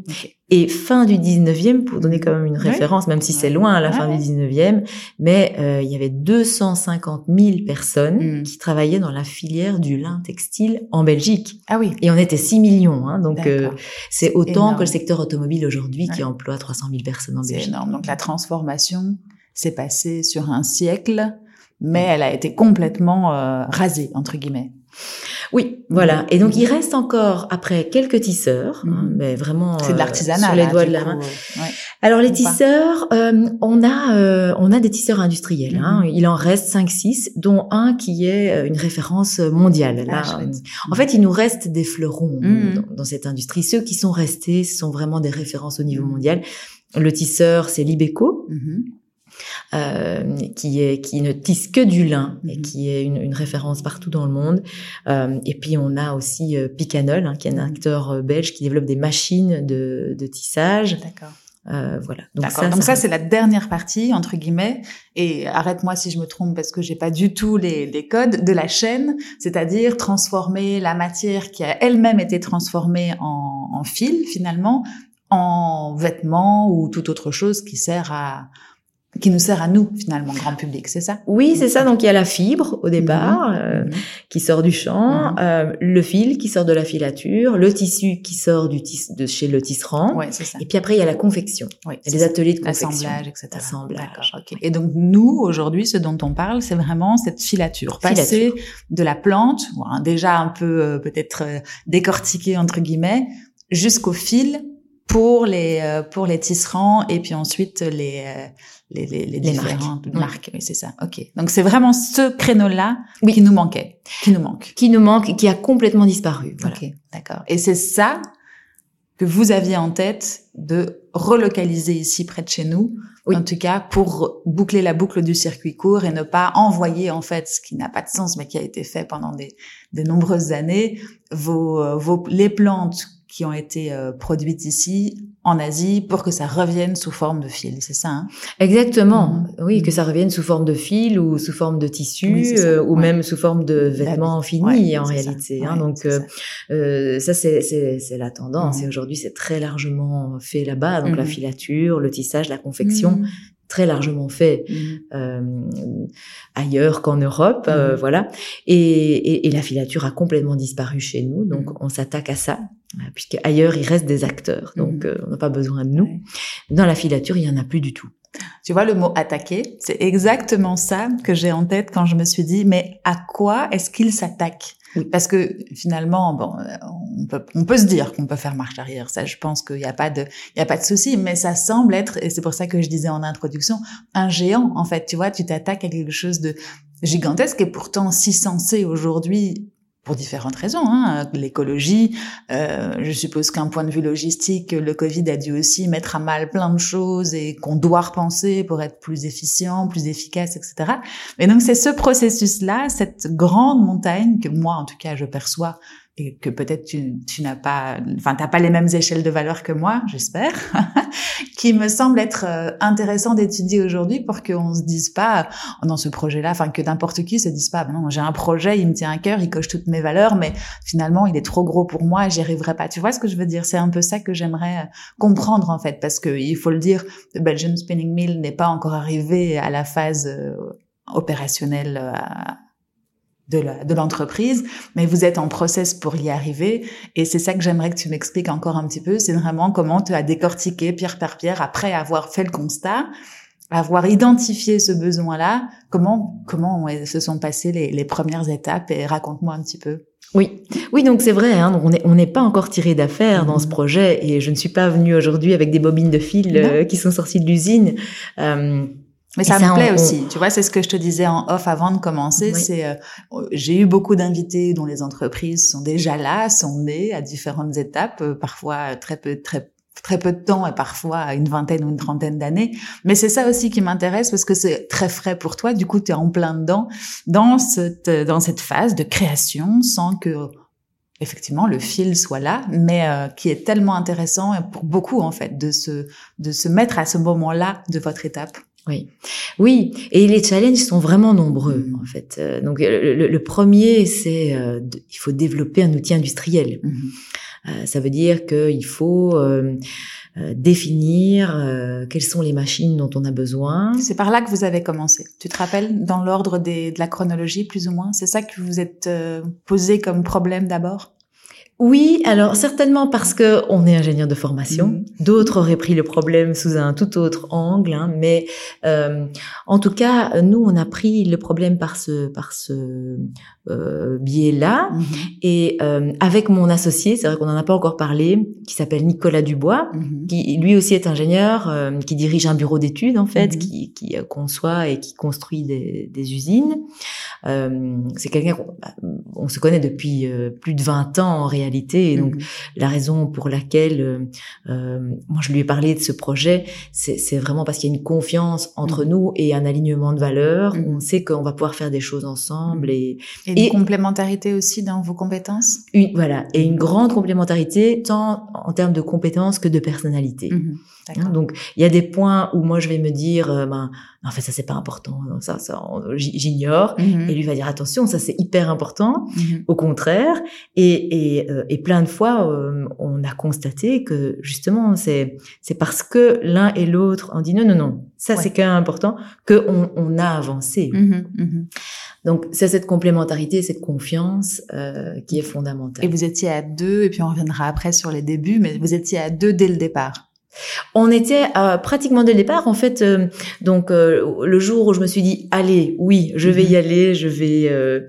Et fin du 19e, pour donner quand même une référence, même si c'est loin à la fin du 19e, mais euh, il y avait 250 000 personnes qui travaillaient dans la filière du lin textile en Belgique. Ah oui. Et on était 6 millions. Hein, donc euh, c'est autant énorme. que le secteur automobile aujourd'hui qui emploie 300 000 personnes en C'est Belgique. énorme. Donc la transformation s'est passée sur un siècle, mais elle a été complètement euh, rasée entre guillemets. Oui, voilà. Et donc il reste encore après quelques tisseurs, hein, Mhm. mais vraiment C'est de euh, l'artisanat sur les là, doigts de la coup, main. euh, ouais. Alors les tisseurs, euh, on a euh, on a des tisseurs industriels. hein. Mhm. Il en reste 5 6 dont un qui est euh, une référence mondiale. Ah, Là, chouette. en fait, il nous reste des fleurons Mhm. dans, dans cette industrie. Ceux qui sont restés sont vraiment des références au niveau mondial. Le tisseur, c'est Libeco, Mhm. Euh, qui est qui ne tisse que du lin et Mhm. qui est une, une référence partout dans le monde. Euh, et puis on a aussi euh, Picanol, hein, qui est un acteur euh, belge qui développe des machines de, de tissage. D'accord. Euh, voilà. Donc D'accord. ça, Donc ça, c'est la dernière partie entre guillemets. Et arrête-moi si je me trompe parce que j'ai pas du tout les, les codes de la chaîne, c'est-à-dire transformer la matière qui a elle-même été transformée en, en fil finalement en vêtements ou toute autre chose qui sert à qui nous sert à nous finalement grand public, c'est ça? Oui, c'est ça. Donc il y a la fibre au départ euh, Mhm. qui sort du champ, Mhm. euh, le fil qui sort de la filature, le tissu qui sort du tis de chez le tisserand. Ouais, ça. Et puis après il y a la confection, Oui, les ça. ateliers de confection. L'assemblage, etc. Assemblage. Et donc nous aujourd'hui, ce dont on parle, c'est vraiment cette filature, passer de la plante, déjà un peu euh, peut-être euh, décortiquée entre guillemets, jusqu'au fil pour les euh, pour les tisserands et puis ensuite les euh, les, les, les Les différentes marques. marques. Oui, c'est ça. Ok. Donc c'est vraiment ce créneau-là Oui. qui nous manquait, qui nous manque. Qui nous manque, et qui a complètement disparu. Voilà. Ok, d'accord. Et c'est ça que vous aviez en tête de relocaliser ici près de chez nous, Oui. en tout cas pour boucler la boucle du circuit court et ne pas envoyer en fait ce qui n'a pas de sens mais qui a été fait pendant des, de nombreuses années, vos, euh, vos les plantes qui ont été euh, produites ici en Asie pour que ça revienne sous forme de fil, c'est ça hein? Exactement. Mhm. Oui, que ça revienne sous forme de fil ou sous forme de tissu Oui, euh, ou Ouais. même sous forme de vêtements finis Ouais, en c'est ça. réalité. hein. Ouais, Donc euh, ça. c'est la tendance Mhm. et aujourd'hui c'est très largement fait là-bas. Donc la filature, le tissage, la confection, très largement fait euh, ailleurs qu'en Europe, euh, voilà. Et, et, et la filature a complètement disparu chez nous, donc on s'attaque à ça, puisque ailleurs il reste des acteurs, donc Mhm. euh, on n'a pas besoin de nous. Dans la filature, il y en a plus du tout. Tu vois le mot attaquer, c'est exactement ça que j'ai en tête quand je me suis dit mais à quoi est-ce qu'il s'attaque? Oui. Parce que finalement bon euh, on peut on peut se dire qu'on peut faire marche arrière, ça je pense qu'il n'y a pas de il y a pas de souci mais ça semble être et c'est pour ça que je disais en introduction un géant en fait, tu vois, tu t'attaques à quelque chose de gigantesque et pourtant si sensé aujourd'hui pour différentes raisons, hein, l'écologie. Euh, je suppose qu'un point de vue logistique, le Covid a dû aussi mettre à mal plein de choses et qu'on doit repenser pour être plus efficient, plus efficace, etc. Et donc c'est ce processus-là, cette grande montagne que moi, en tout cas, je perçois et que peut-être tu, tu n'as pas, enfin, t'as pas les mêmes échelles de valeur que moi, j'espère, qui me semble être euh, intéressant d'étudier aujourd'hui pour qu'on se dise pas oh, dans ce projet-là, enfin que n'importe qui se dise pas, ben non, j'ai un projet, il me tient à cœur, il coche toutes mes valeurs, mais finalement il est trop gros pour moi, j'y arriverai pas. Tu vois ce que je veux dire? C'est un peu ça que j'aimerais euh, comprendre en fait, parce que il faut le dire, le Belgian Spinning Mill n'est pas encore arrivé à la phase euh, opérationnelle. euh, de l'entreprise, mais vous êtes en process pour y arriver. Et c'est ça que j'aimerais que tu m'expliques encore un petit peu. C'est vraiment comment tu as décortiqué pierre par pierre après avoir fait le constat, avoir identifié ce besoin-là. Comment comment se sont passées les, les premières étapes et raconte-moi un petit peu. Oui, oui, donc c'est vrai. Hein, donc on n'est on n'est pas encore tiré d'affaire dans ce Mhm. projet, et je ne suis pas venue aujourd'hui avec des bobines de fil euh, qui sont sorties de l'usine. Euh, Mais Et ça, ça, me plaît on- aussi. Tu vois, c'est ce que je te disais en off avant de commencer. Oui. C'est, euh, j'ai eu beaucoup d'invités dont les entreprises sont déjà là, sont nées à différentes étapes, euh, parfois très peu, très très peu de temps et parfois une vingtaine ou une trentaine d'années. Mais c'est ça aussi qui m'intéresse parce que c'est très frais pour toi. Du coup, tu es en plein dedans, dans cette, dans cette phase de création sans que effectivement le fil soit là, mais euh, qui est tellement intéressant pour beaucoup en fait de se de se mettre à ce moment-là de votre étape. Oui, oui, et les challenges sont vraiment nombreux Mhm. en fait. Euh, donc le, premier, c'est euh, il faut développer un outil industriel. Euh, ça veut dire qu'il faut euh, définir quelles sont les machines dont on a besoin. C'est par là que vous avez commencé. Tu te rappelles dans l'ordre de la chronologie, plus ou moins? C'est ça que vous êtes posé comme problème d'abord? Oui, alors certainement parce que on est ingénieur de formation. Mhm. D'autres auraient pris le problème sous un tout autre angle, hein, mais euh, en tout cas, nous, on a pris le problème par ce par ce euh, biais-là. Et euh, avec mon associé, c'est vrai qu'on n'en a pas encore parlé, qui s'appelle Nicolas Dubois, Mhm. qui lui aussi est ingénieur, euh, qui dirige un bureau d'études en fait, Mhm. qui, qui euh, conçoit et qui construit des, des usines. Euh, c'est quelqu'un qu'on bah, on se connaît depuis euh, plus de 20 ans en réalité, et donc Mhm. la raison pour laquelle moi je lui ai parlé de ce projet, c'est c'est vraiment parce qu'il y a une confiance entre Mhm. nous et un alignement de valeurs. Mhm. On sait qu'on va pouvoir faire des choses ensemble Mhm. et Et une Et- complémentarité aussi dans vos compétences? Une, voilà et une grande complémentarité tant en termes de compétences que de personnalité. Mhm. Hein, donc il y a des points où moi je vais me dire euh, ben en fait ça c'est pas important ça ça j'ignore Mhm. et lui va dire attention ça c'est hyper important Mhm. au contraire et et, euh, et plein de fois euh, on a constaté que justement c'est c'est parce que l'un et l'autre on dit non non non ça Ouais. c'est quand même important que on, on a avancé. Donc c'est cette complémentarité cette confiance euh, qui est fondamentale Et vous étiez à deux, et puis on reviendra après sur les débuts, mais vous étiez à deux dès le départ. On était euh, pratiquement dès le départ, en fait. euh, donc euh, le jour où je me suis dit, allez, oui, je vais y Mhm. aller, je vais, euh,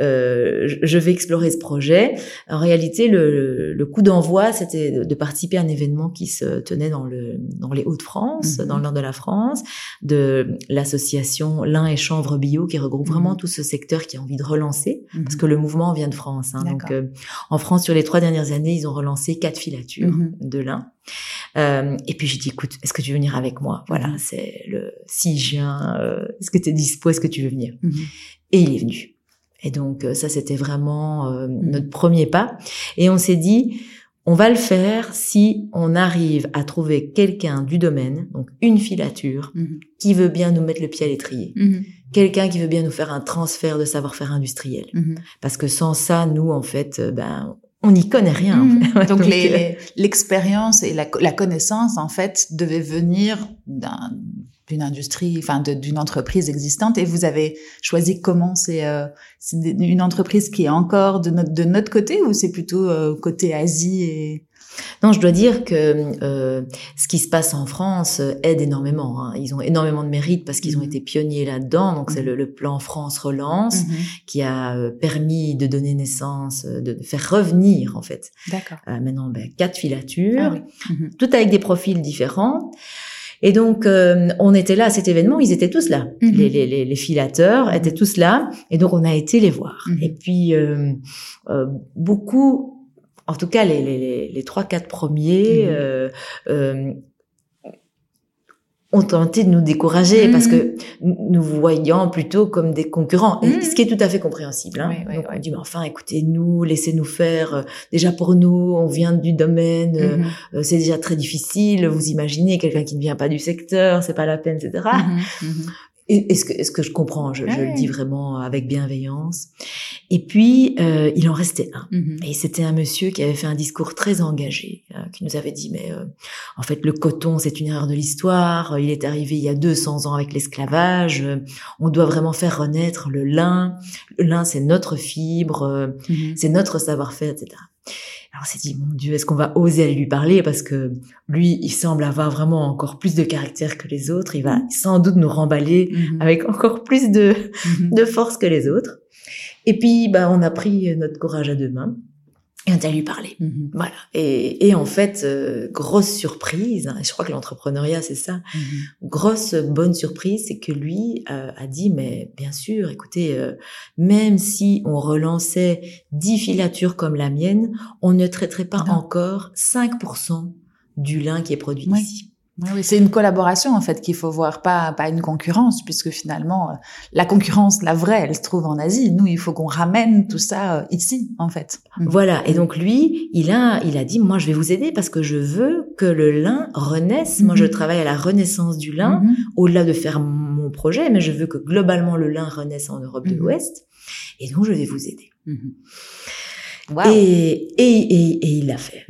euh, je- vais explorer ce projet. En réalité, le, le coup d'envoi, c'était de, participer à un événement qui se tenait dans le dans les Hauts-de-France, Mhm. dans le nord de la France, de l'association Lin et Chanvre Bio, qui regroupe Mhm. vraiment tout ce secteur qui a envie de relancer, parce que le mouvement vient de France. Hein, donc euh, en France, sur les trois dernières années, ils ont relancé quatre filatures de lin. Euh, et puis j'ai dit, écoute, est-ce que tu veux venir avec moi? Voilà, Mhm. c'est le 6 juin. euh, est-ce que tu es dispo? Est-ce que tu veux venir? Mhm. Et il est venu. Et donc euh, ça, c'était vraiment euh, Mhm. notre premier pas. Et on s'est dit, on va le faire si on arrive à trouver quelqu'un du domaine, donc une filature, qui veut bien nous mettre le pied à l'étrier. Quelqu'un qui veut bien nous faire un transfert de savoir-faire industriel. Parce que sans ça, nous, en fait, ben, on n'y connaît rien. en Mhm. fait. Donc euh, l'expérience et la, la connaissance en fait devait venir d'un d'une industrie, enfin d'une entreprise existante. Et vous avez choisi comment? C'est euh, une entreprise qui est encore de notre de notre côté ou c'est plutôt euh, côté Asie et non, je dois dire que euh, ce qui se passe en France aide énormément. Hein. Ils ont énormément de mérite parce qu'ils ont mhm. été pionniers là-dedans. Donc c'est mhm. le, plan France Relance mhm. qui a euh, permis de donner naissance, de, faire revenir en fait. D'accord. maintenant, ben, quatre filatures, ah toutes avec des profils différents. Et donc, euh, on était là à cet événement, ils étaient tous là. Mhm. les, les, les, filateurs étaient tous là. Et donc, on a été les voir. Et puis, euh, euh, beaucoup, en tout cas, les, les, les trois, quatre premiers, mhm. euh, euh, ont tenté de nous décourager parce que mhm. nous voyons plutôt comme des concurrents, et mhm. ce qui est tout à fait compréhensible. Hein. Donc on dit mais enfin écoutez-nous, laissez-nous faire. Euh, déjà pour nous, on vient du domaine, mhm. euh, c'est déjà très difficile. Vous imaginez quelqu'un qui ne vient pas du secteur, c'est pas la peine, etc. Est-ce que, est-ce que je comprends je, je, le dis vraiment avec bienveillance. Et puis, euh, il en restait un. Mm-hmm. Et c'était un monsieur qui avait fait un discours très engagé, euh, qui nous avait dit, mais euh, en fait, le coton, c'est une erreur de l'histoire. Il est arrivé il y a 200 ans avec l'esclavage. On doit vraiment faire renaître le lin. Le lin, c'est notre fibre, mm-hmm. c'est notre savoir-faire, etc. Alors on s'est dit, mon Dieu, est-ce qu'on va oser aller lui parler? Parce que lui, il semble avoir vraiment encore plus de caractère que les autres. Il va mm-hmm. sans doute nous remballer mm-hmm. avec encore plus de, mm-hmm. de force que les autres. Et puis, bah, on a pris notre courage à deux mains. Et on a lui parler. Mhm. Voilà. Et, et, en fait, euh, grosse surprise, hein, je crois que l'entrepreneuriat, c'est ça. Mhm. Grosse bonne surprise, c'est que lui euh, a dit, mais bien sûr, écoutez, euh, même si on relançait 10 filatures comme la mienne, on ne traiterait pas encore 5% du lin qui est produit ici. Oui, c'est une collaboration en fait qu'il faut voir, pas pas une concurrence, puisque finalement euh, la concurrence, la vraie, elle se trouve en Asie. Nous, il faut qu'on ramène tout ça euh, ici, en fait. Mm. Voilà. Et donc lui, il a il a dit, moi, je vais vous aider parce que je veux que le lin renaisse. Moi, je mm-hmm. travaille à la renaissance du lin, mm-hmm. au-delà de faire mon projet, mais je veux que globalement le lin renaisse en Europe de mm-hmm. l'Ouest. Et donc, je vais vous aider. Et, et, et, et il l'a fait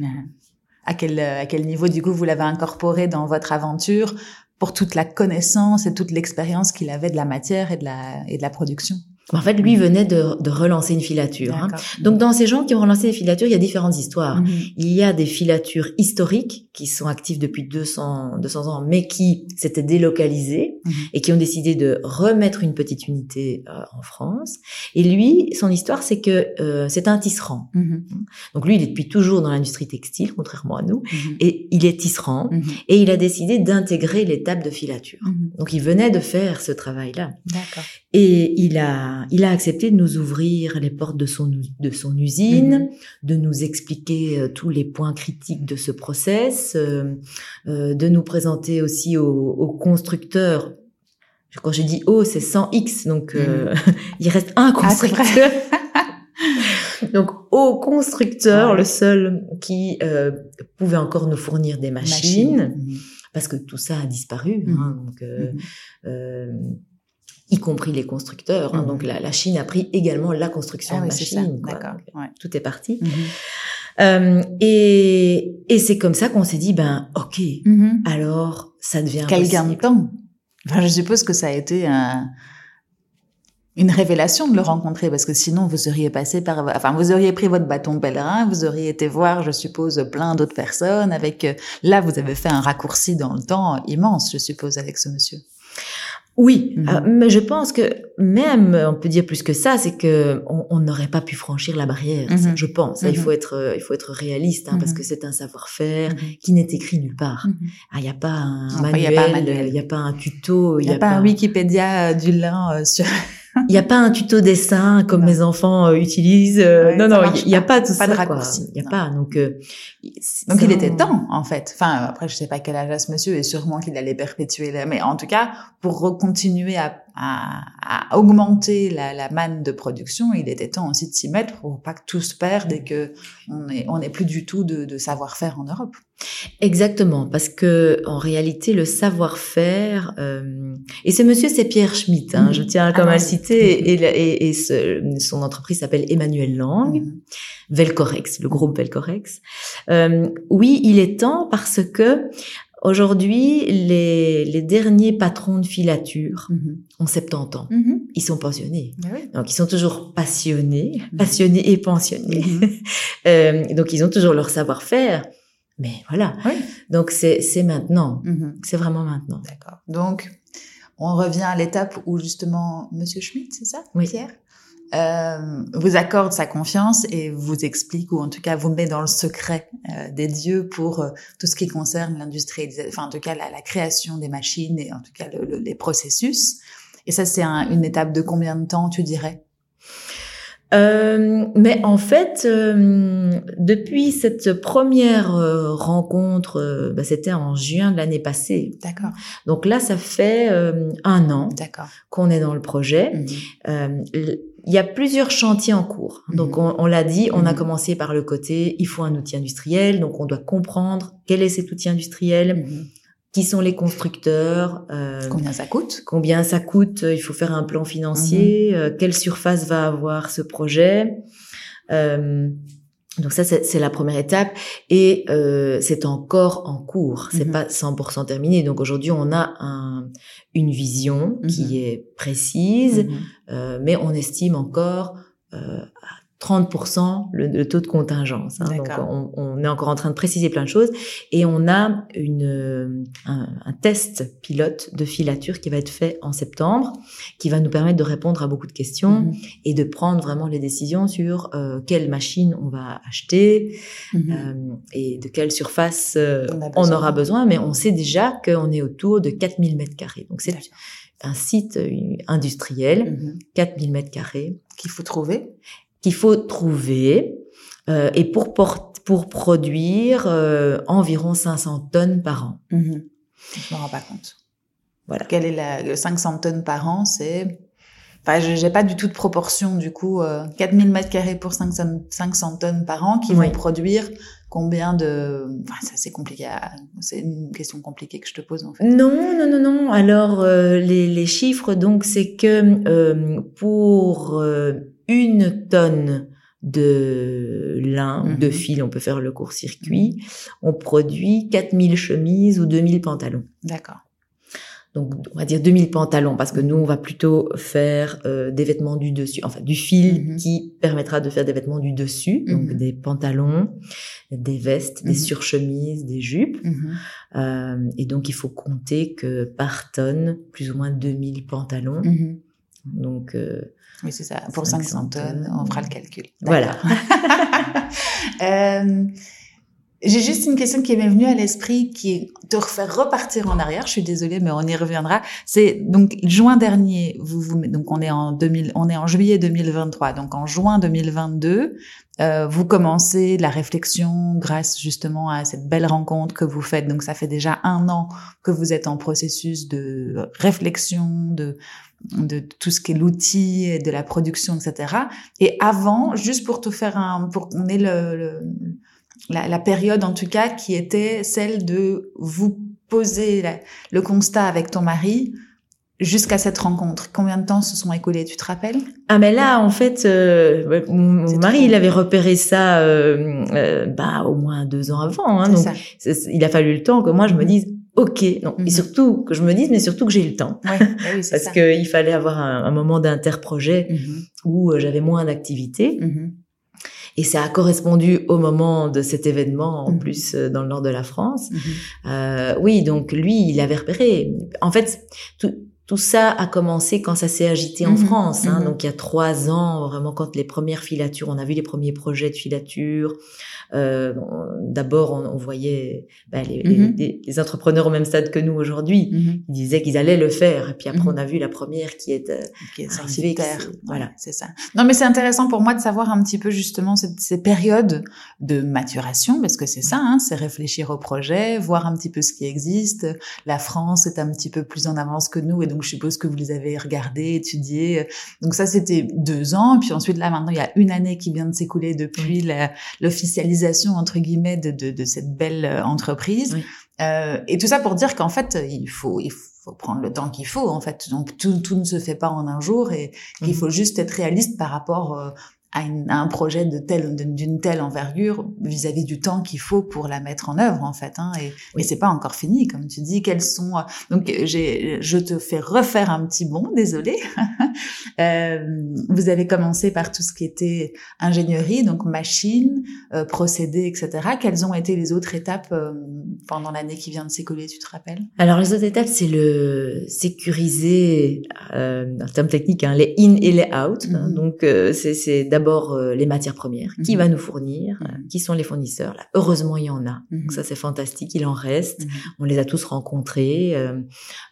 à quel, à quel niveau du coup vous l'avez incorporé dans votre aventure pour toute la connaissance et toute l'expérience qu'il avait de la matière et de la, et de la production? En fait, lui venait de, de relancer une filature. Hein. Donc, dans ces gens qui ont relancé des filatures, il y a différentes histoires. Mhm. Il y a des filatures historiques qui sont actives depuis 200, 200 ans, mais qui s'étaient délocalisées mhm. et qui ont décidé de remettre une petite unité euh, en France. Et lui, son histoire, c'est que euh, c'est un tisserand. Mhm. Donc, lui, il est depuis toujours dans l'industrie textile, contrairement à nous, et il est tisserand. Et il a décidé d'intégrer l'étape de filature. Donc, il venait de faire ce travail-là. Et il a, il a accepté de nous ouvrir les portes de son, de son usine, mhm. de nous expliquer euh, tous les points critiques de ce process, euh, euh, de nous présenter aussi aux, constructeurs. Quand j'ai dit O, c'est 100 X, donc mhm. il reste un ah, constructeur. donc au constructeur, le seul qui pouvait encore nous fournir des machines, mhm. parce que tout ça a disparu. Hein, donc, y compris les constructeurs. Hein. Donc la, la, Chine a pris également la construction ah de machines. Tout est parti. Mhm. Euh, et, et c'est comme ça qu'on s'est dit, ben ok, mhm. alors ça devient Quel gain de temps enfin, Je suppose que ça a été un, une révélation de le rencontrer parce que sinon vous seriez passé par, enfin vous auriez pris votre bâton pèlerin, vous auriez été voir, je suppose, plein d'autres personnes. Avec euh, là, vous avez fait un raccourci dans le temps immense, je suppose, avec ce monsieur. Oui, mhm. euh, mais je pense que même, on peut dire plus que ça, c'est que on n'aurait pas pu franchir la barrière. Mhm. je pense. Il mhm. faut être, euh, il faut être réaliste, hein, parce que c'est un savoir-faire qui n'est écrit nulle part. Ah, il n'y a pas un manuel, il n'y a, pas un tuto, il n'y a, pas un Wikipédia du lin sur. Il n'y a pas un tuto dessin comme mes enfants euh, utilisent. Euh, non, non, il n'y a, pas tout pas ça. De raccourci. Il n'y a pas. Donc, euh, donc il était temps, en fait. Enfin, après, je sais pas quel âge a ce monsieur et sûrement qu'il allait perpétuer. Mais en tout cas, pour continuer à, à, augmenter la, la, manne de production, il était temps aussi de s'y mettre pour pas que tout se perde et que on n'ait on est plus du tout de, de savoir-faire en Europe. Exactement, parce que en réalité, le savoir-faire euh, et ce monsieur, c'est Pierre Schmitt. Hein, Je tiens quand même à le citer. Et, et, et ce, son entreprise s'appelle Emmanuel Lang, mmh. Velcorex, le groupe Velcorex. Euh, oui, il est temps parce que Aujourd'hui, les, les derniers patrons de filature ont 70 ans. Mhm. Ils sont pensionnés. Oui. Donc, ils sont toujours passionnés, Mhm. passionnés et pensionnés. Mhm. Euh, donc, ils ont toujours leur savoir-faire. Mais voilà. Oui. Donc, c'est c'est maintenant. Mhm. C'est vraiment maintenant. D'accord. Donc, on revient à l'étape où justement Monsieur Schmitt, c'est ça, Oui. Pierre, euh, vous accorde sa confiance et vous explique ou en tout cas vous met dans le secret euh, des dieux pour euh, tout ce qui concerne l'industrialisation, enfin en tout cas la, la création des machines et en tout cas le- le- les processus. Et ça, c'est un- une étape de combien de temps, tu dirais? Euh, mais en fait, euh, depuis cette première euh, rencontre, bah, c'était en juin de l'année passée. D'accord. Donc là, ça fait un an qu'on est dans le projet. Mhm. Il y a plusieurs chantiers en cours. Mhm. Donc on, on l'a dit, on a Mhm. commencé par le côté, il faut un outil industriel, donc on doit comprendre quel est cet outil industriel, Mhm. qui sont les constructeurs, euh, Combien ça coûte? combien ça coûte, euh, il faut faire un plan financier, euh, quelle surface va avoir ce projet. Euh, donc ça, c'est la première étape et euh, c'est encore en cours, c'est pas 100% terminé. Donc aujourd'hui, on a un, une vision qui est précise. Euh, mais on estime encore euh, à 30% le, le taux de contingence. hein. Donc on, on est encore en train de préciser plein de choses et on a une, un, un test pilote de filature qui va être fait en septembre, qui va nous permettre de répondre à beaucoup de questions Mhm. et de prendre vraiment les décisions sur euh, quelle machine on va acheter Mhm. euh, et de quelle surface euh, On on, aura besoin. Mais on sait déjà qu'on est autour de 4000 mètres carrés. Donc c'est. Un site euh, industriel, Mhm. 4000 mètres carrés, Qu'il faut trouver. qu'il faut trouver euh, et pour pour produire euh, environ 500 tonnes par an. Mhm. Je me rends pas compte. Voilà. Quelle est la le 500 tonnes par an C'est, enfin, je- j'ai pas du tout de proportion du coup. Euh, 4000 mètres carrés pour 500, 500 tonnes par an qui Oui. vont produire combien de Enfin, ça c'est compliqué. à- C'est une question compliquée que je te pose en fait. Non, non, non, non. Alors euh, les, les chiffres, donc, c'est que euh, pour euh, une tonne de lin ou de fil, on peut faire le court-circuit, on produit 4000 chemises ou 2000 pantalons. D'accord. Donc, on va dire 2000 pantalons, parce que nous, on va plutôt faire euh, des vêtements du dessus, enfin du fil Mhm. qui permettra de faire des vêtements du dessus, donc Mhm. des pantalons, des vestes, des surchemises, des jupes. Euh, et donc, il faut compter que par tonne, plus ou moins 2000 pantalons. Donc, euh, Oui, c'est ça. Pour 500 500 tonnes, on fera le calcul. Voilà. J'ai juste une question qui m'est venue à l'esprit, qui est de refaire repartir en arrière. Je suis désolée, mais on y reviendra. C'est donc juin dernier. Vous, vous, donc on est en 2000, on est en juillet 2023. Donc en juin 2022, euh, vous commencez la réflexion grâce justement à cette belle rencontre que vous faites. Donc ça fait déjà un an que vous êtes en processus de réflexion, de de tout ce qui est l'outil, de la production, etc. Et avant, juste pour te faire un, pour qu'on ait le, le la, la, période en tout cas qui était celle de vous poser la, le constat avec ton mari jusqu'à cette rencontre. Combien de temps se sont écoulés, tu te rappelles? Ah mais là, en fait, euh, mon, mari, il avait repéré ça euh, euh, bah, au moins deux ans avant. Hein, donc, il a fallu le temps que moi je me dise Ok, non, mm -hmm. et surtout que je me dise, mais surtout que j'ai eu le temps, ouais, oui, parce qu'il fallait avoir un, un moment d'interprojet mm -hmm. où j'avais moins d'activité. Mm -hmm. Et ça a correspondu au moment de cet événement, en Mhm. plus euh, dans le nord de la France. Euh, oui, donc lui, il avait repéré. En fait, tout, tout ça a commencé quand ça s'est agité en Mhm. France. Hein, Mhm. Donc il y a trois ans, vraiment quand les premières filatures, on a vu les premiers projets de filature. Euh, D'abord, on, on, voyait bah, les, Mhm. les, les, entrepreneurs au même stade que nous aujourd'hui. Mhm. Ils disaient qu'ils allaient le faire. Et puis après, Mhm. on a vu la première qui est, euh, qui est arrivée, Voilà. c'est ça. Non, mais c'est intéressant pour moi de savoir un petit peu justement cette, ces périodes de maturation, parce que c'est ça, hein, c'est réfléchir au projet, voir un petit peu ce qui existe. La France est un petit peu plus en avance que nous, et donc je suppose que vous les avez regardés, étudiés. Donc ça, c'était deux ans. Puis ensuite, là, maintenant, il y a une année qui vient de s'écouler depuis la- entre guillemets, de, de, de cette belle euh, entreprise. Oui. Euh, et tout ça pour dire qu'en fait, il faut, il faut prendre le temps qu'il faut, en fait. Donc, tout, tout ne se fait pas en un jour et qu'il Mhm. faut juste être réaliste par rapport euh, à, un projet de telle d'une telle envergure vis-à-vis du temps qu'il faut pour la mettre en œuvre en fait hein, et, oui. c'est pas encore fini comme tu dis quels sont euh, donc j'ai je te fais refaire un petit bond désolé euh, vous avez commencé par tout ce qui était ingénierie donc machine euh, procédés etc quelles ont été les autres étapes euh, pendant l'année qui vient de s'écouler tu te rappelles? Alors les autres étapes c'est le sécuriser euh, en termes techniques hein, les in et les out mm -hmm. donc c'est d'abord d'abord euh, les matières premières. Qui mhm. va nous fournir mhm. Qui sont les fournisseurs? Là, Heureusement, il y en a. Donc mhm. ça, c'est fantastique. Il en reste. On les a tous rencontrés. Euh,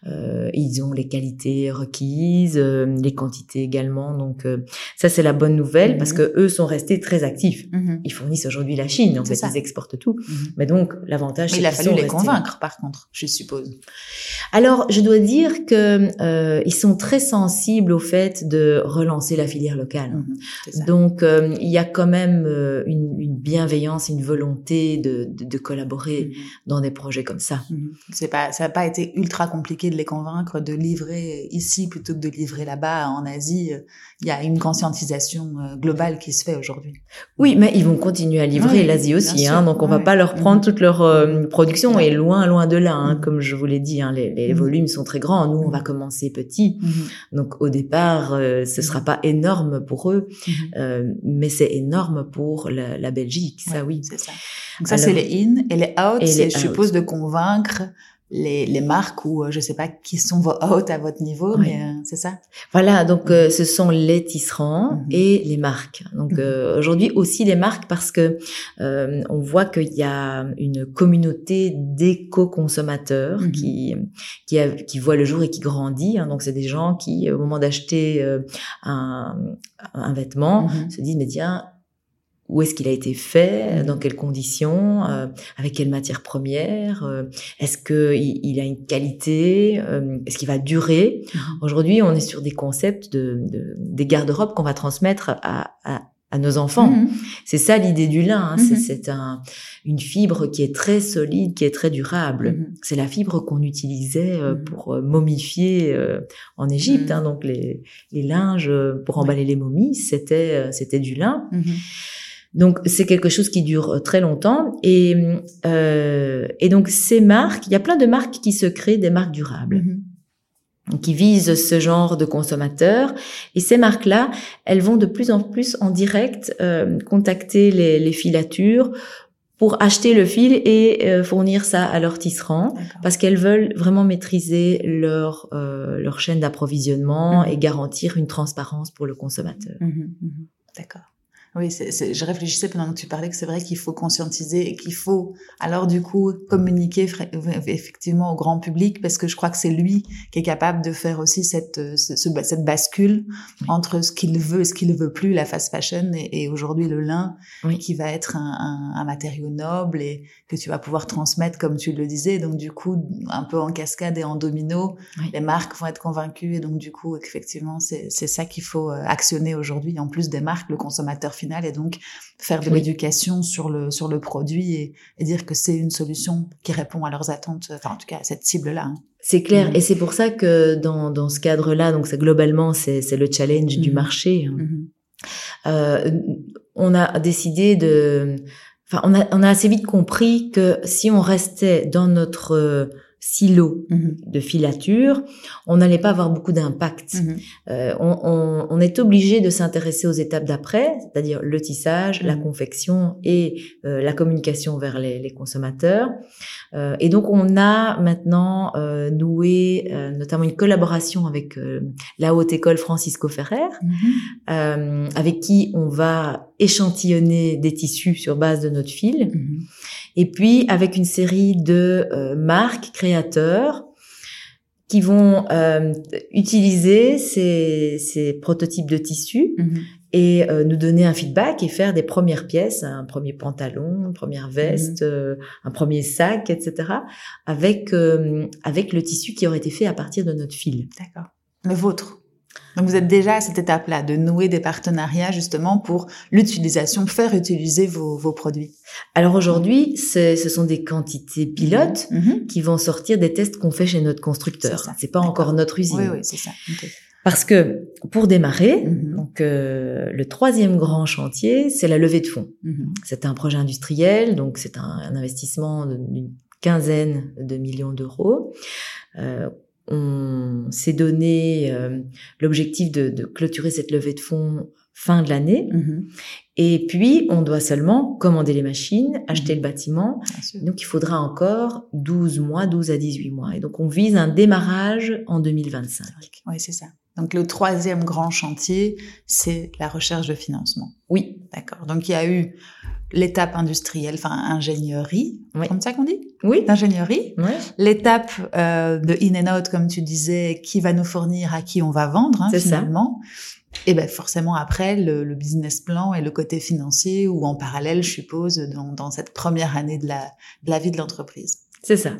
euh, ils ont les qualités requises, les quantités également. Donc ça, c'est la bonne nouvelle parce que eux sont restés très actifs. Ils fournissent aujourd'hui la Chine. En fait, ils exportent tout. Mais donc l'avantage, c'est il a fallu les convaincre, par contre, je suppose. Alors, je dois dire que ils sont très sensibles au fait de relancer la filière locale. Donc donc euh, il y a quand même euh, une, une, bienveillance, une volonté de, de, de collaborer mhm. dans des projets comme ça. Mhm. C'est pas, ça n'a pas été ultra compliqué de les convaincre de livrer ici plutôt que de livrer là-bas en Asie. Il y a une conscientisation euh, globale qui se fait aujourd'hui. Oui, mais ils vont continuer à livrer l'Asie aussi, hein, donc on va pas leur prendre mhm. toute leur production et loin, loin de là, hein, comme je vous l'ai dit, hein, les, les volumes sont très grands. Nous, on va commencer petit, donc au départ, ce sera pas énorme pour eux. Euh, mais c'est énorme pour la, la Belgique, ça oui. Ça. Donc ça c'est les in et les out, c'est je suppose de convaincre les, les marques ou euh, je sais pas qui sont vos out à votre niveau, mais euh, c'est ça? Voilà, donc ce sont les tisserands mhm. et les marques. Donc mhm. aujourd'hui aussi les marques parce que on voit qu'il y a une communauté d'éco-consommateurs mhm. qui qui, a, qui voit le jour et qui grandit. Hein. Donc c'est des gens qui au moment d'acheter un, un vêtement, se disent mais tiens, où est-ce qu'il a été fait, dans quelles conditions, euh, avec quelle matière première, euh, est-ce que il, a une qualité, euh, est-ce qu'il va durer? Mhm. Aujourd'hui, on est sur des concepts de, de des garde-robes qu'on va transmettre à, à, à nos enfants. Mhm. C'est ça l'idée du lin. Hein. C'est mhm. un, une fibre qui est très solide, qui est très durable. C'est la fibre qu'on utilisait euh, pour euh, momifier euh, en Égypte. Hein. Donc les, les linges pour emballer les momies, c'était c'était du lin. Donc c'est quelque chose qui dure très longtemps et euh, et donc ces marques, il y a plein de marques qui se créent des marques durables qui visent ce genre de consommateurs. Et ces marques-là, elles vont de plus en plus en direct euh, contacter les, les, filatures pour acheter le fil et euh, fournir ça à leurs tisserands parce qu'elles veulent vraiment maîtriser leur euh, leur chaîne d'approvisionnement mmh. et garantir une transparence pour le consommateur. Mmh, mmh. D'accord. Oui, c'est, je réfléchissais pendant que tu parlais que c'est vrai qu'il faut conscientiser et qu'il faut alors du coup communiquer effectivement au grand public parce que je crois que c'est lui qui est capable de faire aussi cette ce, cette bascule entre ce qu'il veut et ce qu'il veut plus la fast fashion et, et aujourd'hui le lin qui va être un, un, un, matériau noble et que tu vas pouvoir transmettre comme tu le disais. Donc du coup un peu en cascade et en domino les marques vont être convaincues et donc du coup effectivement c'est c'est ça qu'il faut euh, actionner aujourd'hui. En plus des marques le consommateur final et donc faire de l'éducation sur le sur le produit et, et dire que c'est une solution qui répond à leurs attentes, enfin en tout cas à cette cible là. Hein. C'est clair, mm. et c'est pour ça que dans, dans ce cadre-là, donc ça globalement c'est c'est le challenge du mm. marché. Hein. Mm-hmm. Euh, on a décidé de, enfin on a on a assez vite compris que si on restait dans notre silo mhm. de filature, on n'allait pas avoir beaucoup d'impact. Mhm. Euh, on, on, on, est obligé de s'intéresser aux étapes d'après, c'est-à-dire le tissage, la mhm. confection et euh, la communication vers les, les consommateurs. Euh, et donc on a maintenant noué notamment une collaboration avec la haute école Francisco Ferrer, avec qui on va échantillonner des tissus sur base de notre fil. Et puis avec une série de euh, marques, créateurs qui vont euh, utiliser ces, ces, prototypes de tissus mhm. et euh, nous donner un feedback et faire des premières pièces, un premier pantalon, une première veste, mhm. un premier sac, etc. avec avec le tissu qui aurait été fait à partir de notre fil. D'accord. Le vôtre. Donc vous êtes déjà à cette étape-là de nouer des partenariats justement pour l'utilisation, faire utiliser vos, vos produits. Alors aujourd'hui, ce sont des quantités pilotes mm-hmm. Mm-hmm. qui vont sortir des tests qu'on fait chez notre constructeur. C'est pas encore notre usine. Oui, oui, c'est ça. Parce que pour démarrer, Mhm. donc euh, le troisième grand chantier, c'est la levée de fonds. Mhm. C'est un projet industriel, donc c'est un, un investissement d'une quinzaine de millions d'euros. Euh, on s'est donné euh, l'objectif de, de clôturer cette levée de fonds fin de l'année. Mhm. Et puis, on doit seulement commander les machines, acheter le bâtiment. Donc, il faudra encore 12 mois, 12 à 18 mois. Et donc, on vise un démarrage en 2025. Oui, c'est ça. Donc le troisième grand chantier, c'est la recherche de financement. Oui, D'accord. Donc il y a eu l'étape industrielle, enfin ingénierie, Oui. comme ça qu'on dit, oui, d'ingénierie. ouais, L'étape euh, de in and out, comme tu disais, qui va nous fournir, à qui on va vendre, hein, C'est ça. finalement. Et ben forcément après le, le business plan et le côté financier, ou en parallèle, je suppose, dans, dans cette première année de la, de la vie de l'entreprise. c'est ça.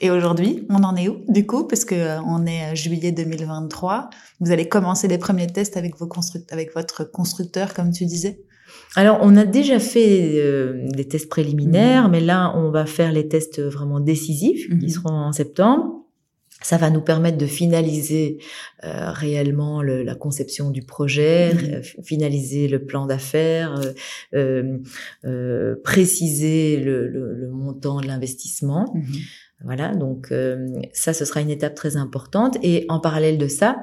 Et aujourd'hui, on en est où du coup? Parce que euh, on est à juillet 2023. Vous allez commencer les premiers tests avec vos construct avec votre constructeur, comme tu disais? Alors, on a déjà fait euh, des tests préliminaires, Mhm. mais là, on va faire les tests vraiment décisifs, qui seront en septembre. Ça va nous permettre de finaliser euh, réellement le- la conception du projet, ré- finaliser le plan d'affaires, euh, euh, euh, préciser le, le- le montant de l'investissement. Voilà, donc euh, ça, ce sera une étape très importante. Et en parallèle de ça,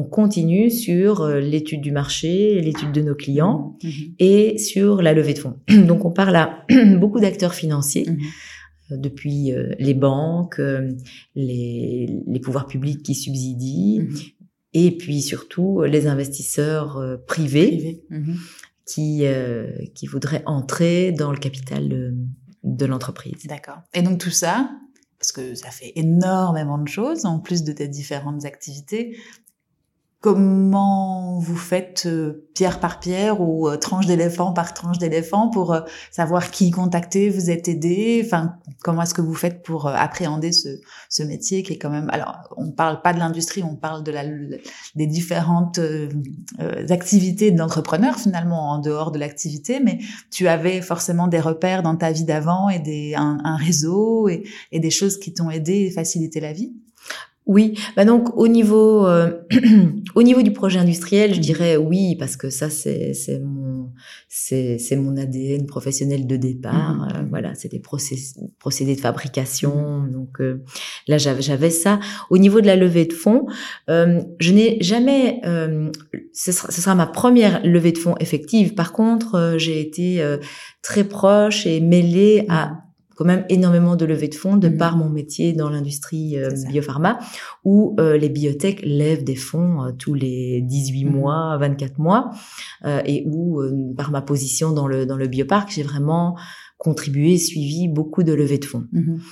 on continue sur euh, l'étude du marché, l'étude de nos clients Mhm. et sur la levée de fonds. Donc on parle à beaucoup d'acteurs financiers, Mhm. euh, depuis euh, les banques, les, les pouvoirs publics qui subsidient, Mhm. et puis surtout les investisseurs privés Privé. Qui, euh, qui voudraient entrer dans le capital de, de l'entreprise. D'accord. Et donc tout ça, parce que ça fait énormément de choses en plus de tes différentes activités. Comment vous faites euh, pierre par pierre ou euh, tranche d'éléphant par tranche d'éléphant pour euh, savoir qui contacter, vous êtes aidé? Enfin, comment est-ce que vous faites pour appréhender ce, ce métier qui est quand même Alors, on parle pas de l'industrie, on parle de la des différentes euh, activités de l'entrepreneur finalement en dehors de l'activité, mais tu avais forcément des repères dans ta vie d'avant et des un, un réseau et, et des choses qui t'ont aidé et facilité la vie? Oui, bah donc au niveau euh, au niveau du projet industriel, je dirais oui parce que ça c'est c'est mon c'est c'est mon ADN professionnel de départ. Mhm. Euh, voilà, c'est des procédés de fabrication. Donc euh, là j'avais j'avais ça. Au niveau de la levée de fonds, euh, je n'ai jamais. euh, ce sera ce sera ma première levée de fonds effective. Par contre, j'ai été euh, très proche et mêlée à quand même énormément de levées de fonds de Mhm. par mon métier dans l'industrie euh, biopharma où euh, les biotech lèvent des fonds euh, tous les 18 Mhm. mois, 24 mois et où par ma position dans le dans le bioparc, j'ai vraiment contribué, suivi beaucoup de levées de fonds.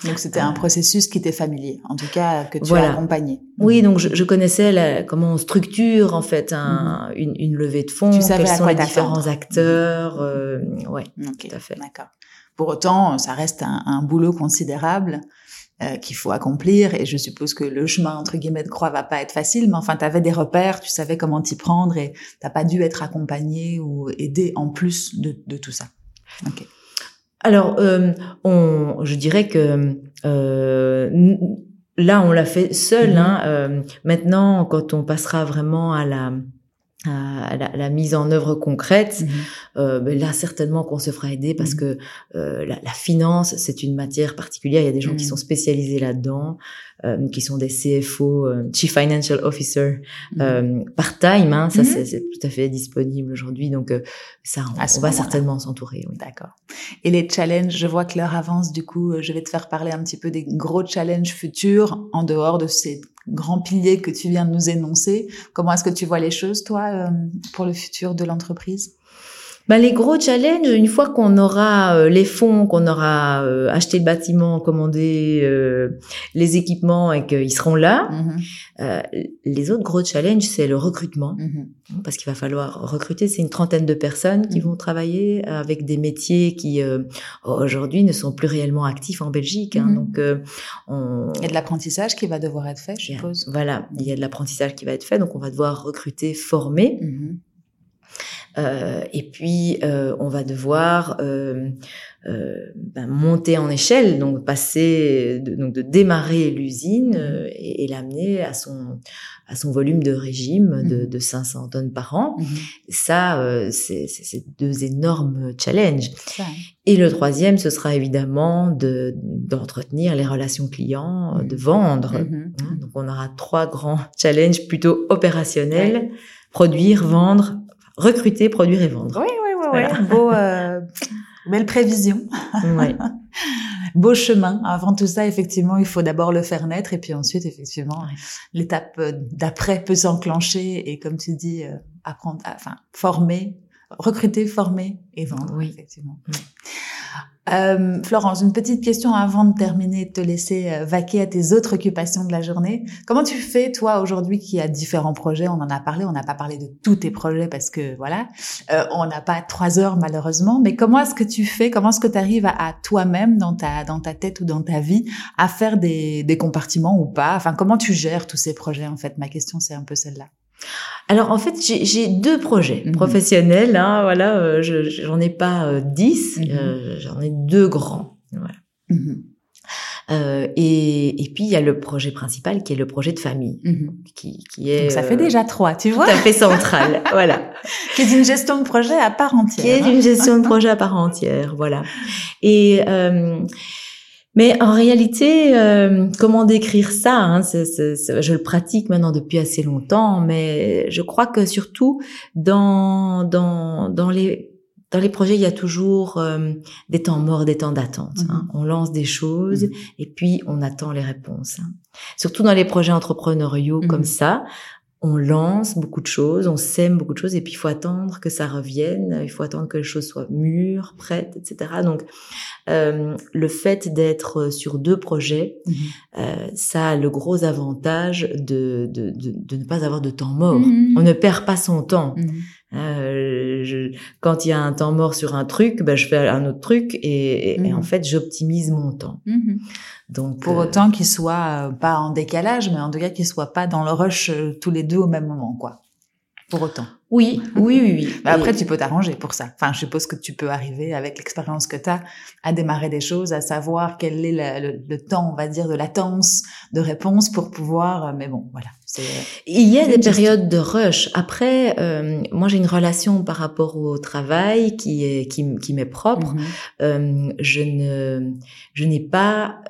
Donc c'était un processus qui t'est familier, en tout cas que tu Voilà. as accompagné. Oui, donc je, je connaissais la, comment on structure en fait un, une, une levée de fonds. Tu savais quels à sont quoi les différents acteurs, euh, ouais. Tout à fait. D'accord. Pour autant, ça reste un, un boulot considérable euh, qu'il faut accomplir et je suppose que le chemin entre guillemets de croix va pas être facile, mais enfin, tu avais des repères, tu savais comment t'y prendre et t'as pas dû être accompagné ou aidé en plus de, de tout ça. Ok. Alors, euh, on, je dirais que euh, là, on l'a fait seul. Mhm. hein. Euh, maintenant, quand on passera vraiment à la à la, la mise en œuvre concrète, euh, ben là certainement qu'on se fera aider parce Mhm. que euh, la, la finance c'est une matière particulière. Il y a des gens qui Mhm. sont spécialisés là-dedans, euh, qui sont des CFO, euh, Chief Financial Officer Mhm. euh, part-time. Hein, ça Mhm. c'est tout à fait disponible aujourd'hui. Donc euh, ça, on, on va certainement s'entourer. Oui. D'accord. Et les challenges, je vois que l'heure avance, du coup, je vais te faire parler un petit peu des gros challenges futurs en dehors de ces grands piliers que tu viens de nous énoncer. Comment est-ce que tu vois les choses, toi, euh, pour le futur de l'entreprise? Ben, les gros challenges, une fois qu'on aura euh, les fonds, qu'on aura euh, acheté le bâtiment, commandé euh, les équipements et qu'ils seront là, euh, les autres gros challenges, c'est le recrutement. mhm. Parce qu'il va falloir recruter, c'est une trentaine de personnes qui Mhm. vont travailler avec des métiers qui euh, aujourd'hui ne sont plus réellement actifs en Belgique. hein. Mhm. Donc, euh, on, Il y a de l'apprentissage qui va devoir être fait, je suppose. Voilà, il y a de l'apprentissage qui va être fait, donc on va devoir recruter, former. Mhm. Euh, et puis, euh, on va devoir euh, ben, monter en échelle, donc passer, de, donc de démarrer l'usine et, et l'amener à son à son volume de régime de, mmh. de 500 tonnes par an. Mmh. Ça, c'est deux énormes challenges. Et le troisième, ce sera évidemment de d'entretenir les relations clients, de vendre. Hein, donc, on aura trois grands challenges plutôt opérationnels produire, vendre, recruter, produire et vendre. Oui, oui, oui, oui. Beau, euh, belle prévision. Oui. Beau chemin. Avant tout ça, effectivement, il faut d'abord le faire naître et puis ensuite, effectivement, l'étape euh, d'après peut s'enclencher et comme tu dis, euh, apprendre, enfin, former, recruter, former et vendre. Oui, effectivement. Euh, Florence, une petite question avant de terminer, de te laisser euh, vaquer à tes autres occupations de la journée. Comment tu fais, toi, aujourd'hui, qui a différents projets? On en a parlé, on n'a pas parlé de tous tes projets parce que, voilà, euh, on n'a pas trois heures malheureusement. Mais comment est-ce que tu fais? Comment est-ce que tu arrives à, toi-même, dans ta, dans ta tête ou dans ta vie, à faire des, des compartiments ou pas? Enfin, comment tu gères tous ces projets, en fait? Ma question, c'est un peu celle-là. Alors en fait, j'ai deux projets mhm. professionnels. Hein, voilà, euh, j'en ai pas euh, dix, mhm. euh, j'en ai deux grands. Voilà. Mhm. Et, et, puis il y a le projet principal qui est le projet de famille, qui, qui, est Donc ça fait déjà trois, tu vois, tout à fait central, voilà, qui est une gestion de projet à part entière, qui est hein. une gestion de projet à part entière, voilà. Et mais en réalité, euh, comment décrire ça hein, Je le pratique maintenant depuis assez longtemps, mais je crois que surtout dans dans dans les dans les projets, il y a toujours euh, des temps morts, des temps d'attente. Hein. Mhm. On lance des choses mhm. et puis on attend les réponses. Hein. Surtout dans les projets entrepreneuriaux comme mhm. ça, on lance beaucoup de choses, on sème beaucoup de choses, et puis il faut attendre que ça revienne, il faut attendre que les choses soient mûres, prêtes, etc. Donc, euh, le fait d'être sur deux projets, mhm. euh, ça a le gros avantage de, de, de, de, ne pas avoir de temps mort. Mhm. On ne perd pas son temps. Mhm. Euh, je, quand il y a un temps mort sur un truc, ben, je fais un autre truc et, et, en fait, j'optimise mon temps. Donc, pour euh, autant qu'ils soient euh, pas en décalage, mais en tout cas qu'ils soient pas dans le rush tous les deux au même moment, quoi. Pour autant. Oui, oui, oui, oui. Mais après, tu peux t'arranger pour ça. Enfin, je suppose que tu peux arriver avec l'expérience que tu as à démarrer des choses, à savoir quel est le, le, temps, on va dire, de latence de réponse pour pouvoir. Mais bon, voilà. Il y a des périodes de rush. Après, euh, moi, j'ai une relation par rapport au travail qui est qui, qui m'est propre. Mm-hmm. euh, je ne je n'ai pas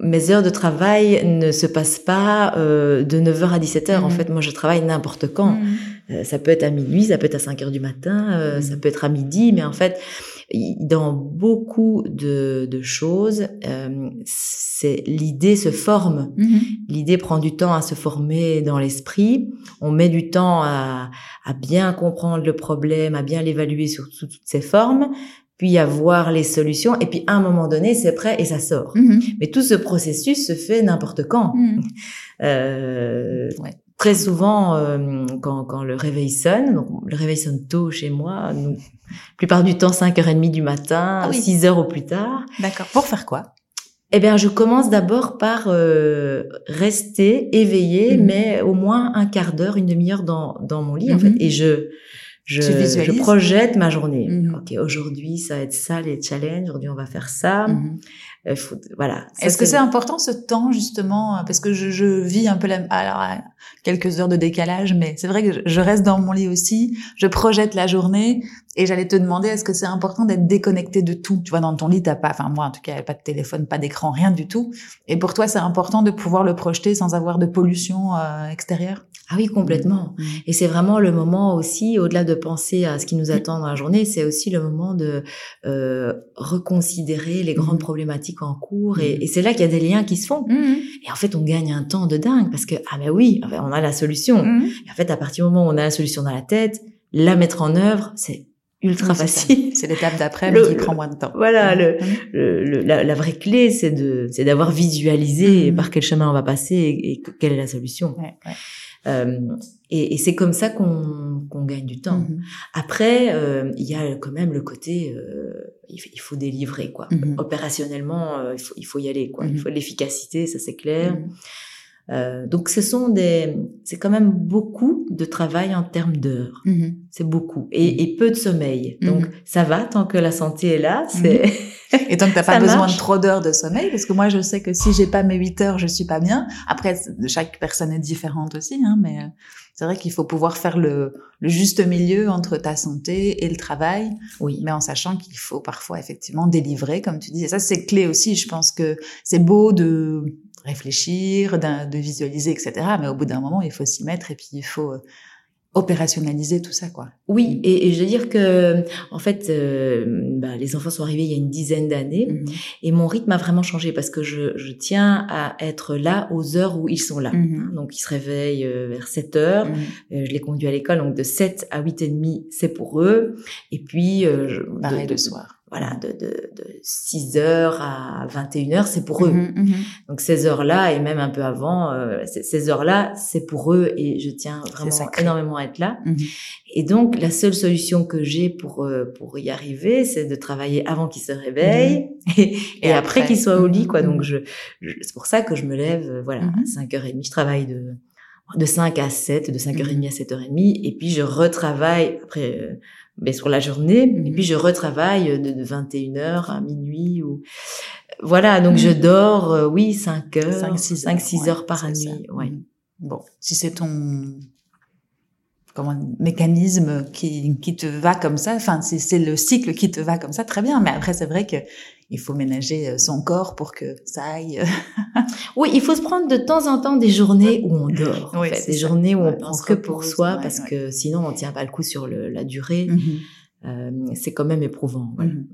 mes heures de travail ne se passent pas euh, de 9h à 17h. En mhm. fait, moi, je travaille n'importe quand. Mhm. Euh, ça peut être à minuit, ça peut être à 5h du matin, euh, mhm. ça peut être à midi, mais en fait, dans beaucoup de, de choses, euh, c'est l'idée se forme. L'idée prend du temps à se former dans l'esprit. On met du temps à, à bien comprendre le problème, à bien l'évaluer sur toutes ses formes puis à voir les solutions, et puis à un moment donné, c'est prêt et ça sort. Mm-hmm. Mais tout ce processus se fait n'importe quand. Mm-hmm. Euh, ouais. Très souvent, euh, quand, quand, le réveil sonne, donc le réveil sonne tôt chez moi, nous, plupart du temps 5h30 du matin, ah 6h au plus tard. D'accord. Pour faire quoi? Eh bien, je commence d'abord par euh, rester éveillé, mm-hmm. mais au moins un quart d'heure, une demi-heure dans, dans mon lit, en fait. Et je, je, je projette ma journée. Mhm. Ok, aujourd'hui ça va être ça les challenges. Aujourd'hui on va faire ça. Euh, voilà. Est-ce que c'est important ce temps justement parce que je, je vis un peu la, alors quelques heures de décalage, mais c'est vrai que je reste dans mon lit aussi. Je projette la journée et j'allais te demander est-ce que c'est important d'être déconnecté de tout? Tu vois dans ton lit t'as pas, enfin moi en tout cas pas de téléphone, pas d'écran, rien du tout. Et pour toi c'est important de pouvoir le projeter sans avoir de pollution euh, extérieure? Ah oui, complètement. Mm. Et c'est vraiment le moment aussi, au-delà de penser à ce qui nous attend dans la journée, c'est aussi le moment de euh, reconsidérer les grandes mm. problématiques en cours. Et, c'est là qu'il y a des liens qui se font. Et en fait, on gagne un temps de dingue parce que, ah ben oui, on a la solution. Et en fait, à partir du moment où on a la solution dans la tête, la mettre en œuvre, c'est ultra facile. C'est l'étape d'après, mais qui prend moins de temps. Voilà, le, le, la, vraie clé, c'est de, c'est d'avoir visualisé par quel chemin on va passer et, quelle est la solution. Ouais, ouais. Euh, et, et c'est comme ça qu'on qu'on gagne du temps. Mm-hmm. Après, euh, il y a quand même le côté, euh, il, faut délivrer quoi. Opérationnellement, il faut il faut y aller quoi. Il faut de l'efficacité, ça c'est clair. Euh, donc ce sont des, c'est quand même beaucoup de travail en termes d'heures. Mhm. C'est beaucoup et, et peu de sommeil. Donc Mhm. ça va tant que la santé est là. C'est Et tant que t'as pas besoin marche. de trop d'heures de sommeil, parce que moi je sais que si j'ai pas mes 8 heures, je suis pas bien. Après, chaque personne est différente aussi, hein, mais euh, c'est vrai qu'il faut pouvoir faire le, le juste milieu entre ta santé et le travail, oui. mais en sachant qu'il faut parfois effectivement délivrer, comme tu dis. Et ça, c'est clé aussi. Je pense que c'est beau de réfléchir, de visualiser, etc. Mais au bout d'un moment, il faut s'y mettre et puis il faut euh, opérationnaliser tout ça, quoi. Oui, et, et je veux dire que en fait, euh, bah, les enfants sont arrivés il y a une dizaine d'années Mhm. et mon rythme a vraiment changé parce que je, je tiens à être là aux heures où ils sont là. Mhm. Donc ils se réveillent euh, vers 7 heures. Mhm. Euh, je les conduis à l'école, donc de 7 à 8 et demi, c'est pour eux. Et puis, euh, je, Pareil de, le soir. Voilà, de, de, de 6 heures à 21 heures, c'est pour eux. Mhm, mhm. Donc ces heures-là, et même un peu avant, euh, ces, heures-là, c'est pour eux et je tiens vraiment énormément à être là. Mhm. Et donc la seule solution que j'ai pour euh, pour y arriver, c'est de travailler avant qu'ils se réveillent et, et Mhm. Et après, après. qu'ils soient au lit, quoi. Mhm. Donc je, je- c'est pour ça que je me lève, euh, voilà, Mhm. à 5h30. Je travaille de de 5 à 7, de 5h30 à 7h30, et puis je retravaille après euh, ben, sur la journée, et Mhm. puis je retravaille de, de 21h à minuit ou voilà, donc Mhm. je dors, euh, oui, 5 heures, 5-6 heures, 5-6 ouais, heures par c'est ça. nuit, ouais. Mhm. Bon, si c'est ton comment, mécanisme qui, qui te va comme ça, enfin, si c'est le cycle qui te va comme ça, très bien. Mais après, c'est vrai que il faut ménager euh, son corps pour que ça aille. Oui, il faut se prendre de temps en temps des journées où on dort. en fait. des ça. journées où Ouais, on on prend se que pour soi, ouais, parce ouais. que sinon on tient pas le coup sur le, la durée. Mhm. Euh, c'est quand même éprouvant. voilà. Mhm.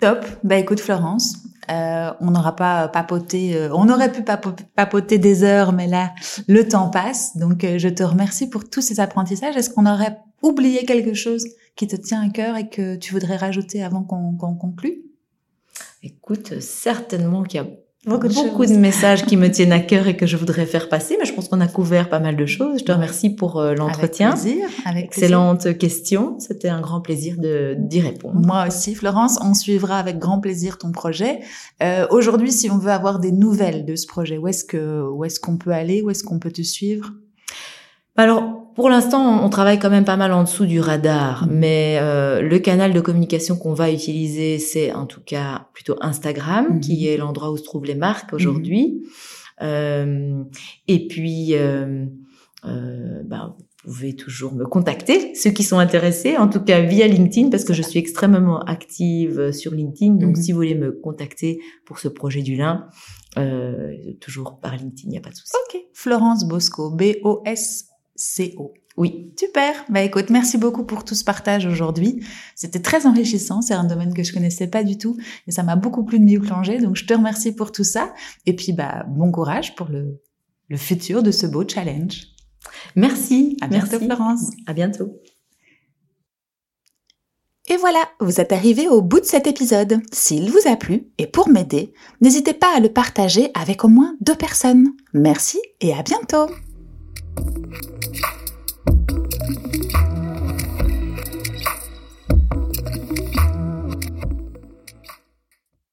Top. Bah écoute Florence, euh, on n'aura pas papoté, euh, on aurait pu papo- papoter des heures, mais là le temps passe. Donc euh, je te remercie pour tous ces apprentissages. Est-ce qu'on aurait oublié quelque chose qui te tient à cœur et que tu voudrais rajouter avant qu'on conclue? Écoute, certainement qu'il y a Beaucoup beaucoup de de, choses. messages qui me tiennent à cœur et que je voudrais faire passer, mais je pense qu'on a couvert pas mal de choses. Je te remercie pour euh, l'entretien. Avec plaisir. Avec plaisir. Excellente question. C'était un grand plaisir de d'y répondre. Moi aussi, Florence, on suivra avec grand plaisir ton projet. Euh, Aujourd'hui, si on veut avoir des nouvelles de ce projet, où est-ce que où est-ce qu'on peut aller, où est-ce qu'on peut te suivre? Alors, pour l'instant, on travaille quand même pas mal en dessous du radar, Mhm. mais euh, le canal de communication qu'on va utiliser, c'est en tout cas plutôt Instagram, Mhm. qui est l'endroit où se trouvent les marques aujourd'hui. Euh, et puis, euh, euh, bah, vous pouvez toujours me contacter, ceux qui sont intéressés, en tout cas via LinkedIn, parce que je suis extrêmement active sur LinkedIn. Donc, Mhm. si vous voulez me contacter pour ce projet du lin, euh, toujours par LinkedIn, il n'y a pas de souci. Ok. Florence Bosco, B-O-S-C-O. Oui. Super. Bah écoute, merci beaucoup pour tout ce partage aujourd'hui. C'était très enrichissant. C'est un domaine que je connaissais pas du tout et ça m'a beaucoup plu de m'y plonger. Donc je te remercie pour tout ça. Et puis bah bon courage pour le, le futur de ce beau challenge. Merci. À bientôt Merci. Florence. À bientôt. Et voilà, vous êtes arrivé au bout de cet épisode. S'il vous a plu, et pour m'aider, n'hésitez pas à le partager avec au moins deux personnes. Merci et à bientôt you